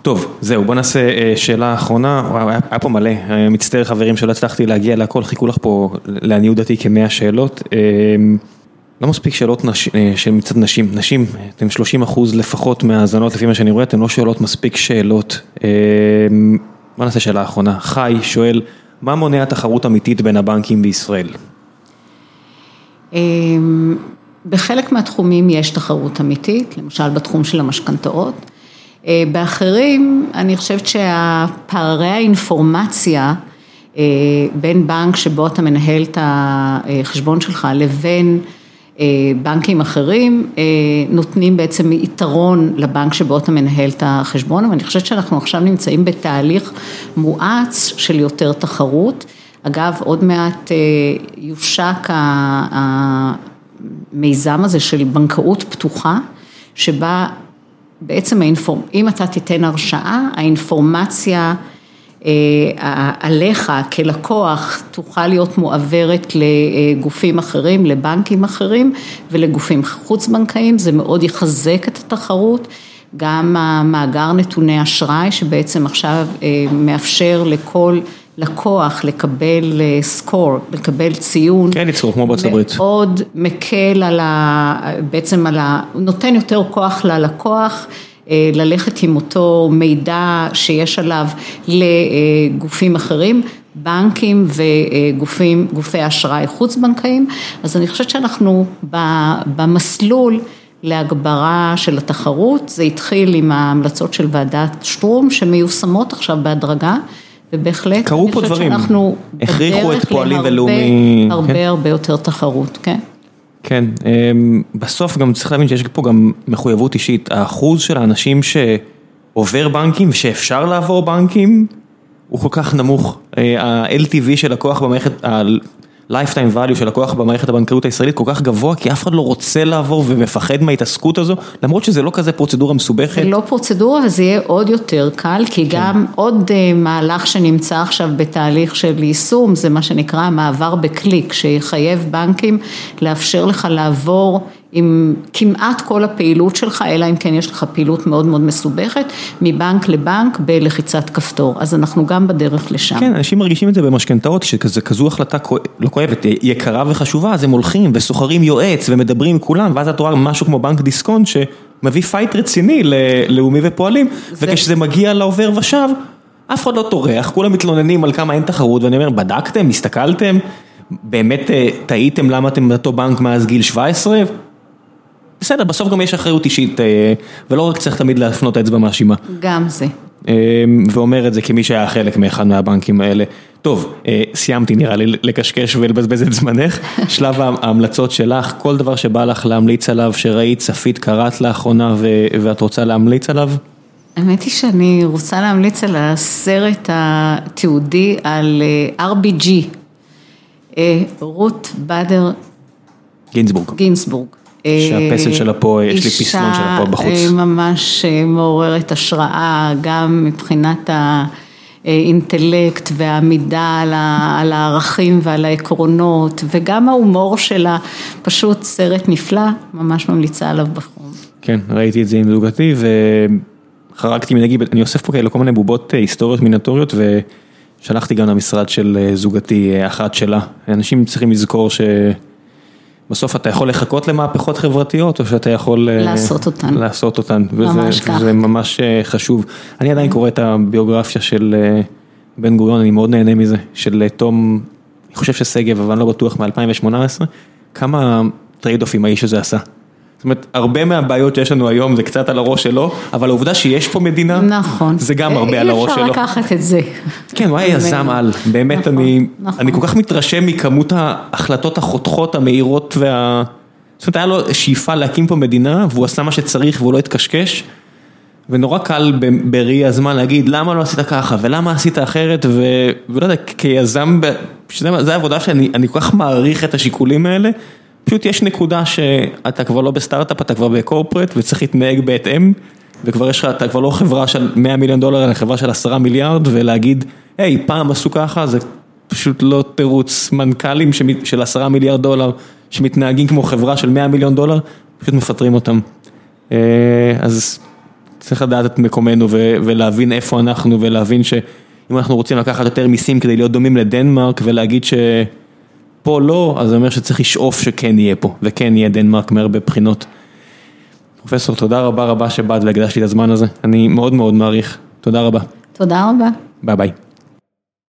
טוב, זהו, בוא נעשה שאלה אחרונה, וואו, היה, היה פה מלא, מצטער חברים שלא הצלחתי להגיע להכל, חיכו לך פה לעניות דעתי כמאה שאלות. לא מספיק שאלות נש... של מצד נשים, נשים, אתם 30 אחוז לפחות מהאזנות לפי מה שאני רואה, אתם לא שואלות מספיק שאלות. בוא נעשה שאלה אחרונה, חי שואל, מה מונע תחרות אמיתית בין הבנקים בישראל? בחלק מהתחומים יש תחרות אמיתית, למשל בתחום של המשכנתאות. באחרים, אני חושבת שהפערי האינפורמציה בין בנק שבו אתה מנהל את החשבון שלך לבין בנקים אחרים, נותנים בעצם יתרון לבנק שבו אתה מנהל את החשבון, אבל אני חושבת שאנחנו עכשיו נמצאים בתהליך מואץ של יותר תחרות. אגב, עוד מעט יושק המיזם הזה של בנקאות פתוחה, שבה בעצם אם אתה תיתן הרשאה, האינפורמציה עליך כלקוח תוכל להיות מועברת לגופים אחרים, לבנקים אחרים ולגופים חוץ בנקאיים, זה מאוד יחזק את התחרות. גם המאגר נתוני אשראי שבעצם עכשיו מאפשר לכל לקוח לקבל סקור, לקבל ציון. כן, יצרו כמו בארצות הברית. מאוד מקל על ה... בעצם על ה... נותן יותר כוח ללקוח. ללכת עם אותו מידע שיש עליו לגופים אחרים, בנקים וגופים, גופי אשראי חוץ בנקאיים, אז אני חושבת שאנחנו במסלול להגברה של התחרות, זה התחיל עם ההמלצות של ועדת שטרום שמיושמות עכשיו בהדרגה. ובהחלט, קרו פה דברים, הכריחו את פועלים ולאומי, הרבה הרבה יותר תחרות, כן. כן, בסוף גם צריך להבין שיש פה גם מחויבות אישית, האחוז של האנשים שעובר בנקים ושאפשר לעבור בנקים הוא כל כך נמוך, ה-LTV של לקוח במערכת, ה-Lifetime value של לקוח במערכת הבנקאות הישראלית כל כך גבוה כי אף אחד לא רוצה לעבור ומפחד מההתעסקות הזו, למרות שזה לא כזה פרוצדורה מסובכת. זה לא פרוצדורה וזה יהיה עוד יותר קל, כי כן. גם עוד מהלך שנמצא עכשיו בתהליך של יישום, זה מה שנקרא מעבר בקליק, שיחייב בנקים לאפשר לך לעבור עם כמעט כל הפעילות שלך, אלא אם כן יש לך פעילות מאוד מאוד מסובכת, מבנק לבנק בלחיצת כפתור, אז אנחנו גם בדרך לשם. כן, אנשים מרגישים את זה במשכנתאות, שזה כזו החלטה לא כואבת, יקרה וחשובה, אז הם הולכים ושוכרים יועץ ומדברים עם כולם, ואז את רואה משהו כמו בנק דיסקונט שמביא fight רציני ללאומי ופועלים, זה... וכשזה מגיע לעובר ושב, אף אחד לא טורח, כולם מתלוננים על כמה אין תחרות, ואני אומר, בדקתם, הסתכלתם, באמת טעיתם למה אתם באותו בנק מאז גיל 17? בסדר, בסוף גם יש אחריות אישית, ולא רק צריך תמיד להפנות האצבע מאשימה. גם זה. ואומר את זה כמי שהיה חלק מאחד מהבנקים האלה. טוב, סיימתי נראה לי לקשקש ולבזבז את זמנך, שלב ההמלצות שלך, כל דבר שבא לך להמליץ עליו, שראית, צפית, קראת לאחרונה ואת רוצה להמליץ עליו? האמת היא שאני רוצה להמליץ על הסרט התיעודי על RBG, רות באדר גינסבורג. גינסבורג. שהפסל שלה פה, יש לי פסלון שלה פה בחוץ. אישה ממש מעוררת השראה, גם מבחינת האינטלקט והעמידה על הערכים ועל העקרונות, וגם ההומור שלה, פשוט סרט נפלא, ממש ממליצה עליו בחום. כן, ראיתי את זה עם זוגתי וחרקתי מנהגי, אני אוסף פה כאלה כל מיני בובות היסטוריות מינטוריות ושלחתי גם למשרד של זוגתי, אחת שלה. אנשים צריכים לזכור ש... בסוף אתה יכול לחכות למהפכות חברתיות, או שאתה יכול... לעשות אותן. לעשות אותן. ממש כך. וזה ממש חשוב. אני עדיין קורא את הביוגרפיה של בן גוריון, אני מאוד נהנה מזה, של תום, אני חושב ששגב, אבל אני לא בטוח, מ-2018, כמה trade off ים האיש הזה עשה. זאת אומרת, הרבה מהבעיות שיש לנו היום זה קצת על הראש שלו, אבל העובדה שיש פה מדינה, נכון. זה גם הרבה על הראש שלו. אי אפשר לקחת את זה. כן, הוא היה יזם על, באמת נכון, אני, נכון. אני כל כך מתרשם מכמות ההחלטות החותכות, המהירות וה... זאת אומרת, היה לו שאיפה להקים פה מדינה, והוא עשה מה שצריך והוא לא התקשקש. ונורא קל בראי הזמן להגיד למה לא עשית ככה ולמה עשית אחרת ולא יודע, כיזם, זו העבודה שאני כל כך מעריך את השיקולים האלה, פשוט יש נקודה שאתה כבר לא בסטארט-אפ, אתה כבר בקורפרט וצריך להתנהג בהתאם, וכבר יש לך, אתה כבר לא חברה של 100 מיליון דולר, אלא חברה של 10 מיליארד, ולהגיד, היי, פעם עשו ככה, זה פשוט לא תירוץ, מנכ"לים של 10 מיליארד דולר, שמתנהגים כמו חברה של 100 מיליון דולר, פשוט מפטרים אותם. אה, אז צריך לדעת את מקומנו ולהבין איפה אנחנו ולהבין שאם אנחנו רוצים לקחת יותר מיסים כדי להיות דומים לדנמרק ולהגיד שפה לא, אז זה אומר שצריך לשאוף שכן יהיה פה וכן יהיה דנמרק מהרבה בחינות. פרופסור, תודה רבה רבה שבאת והקדשת לי את הזמן הזה, אני מאוד מאוד מעריך, תודה רבה. תודה רבה. ביי ביי.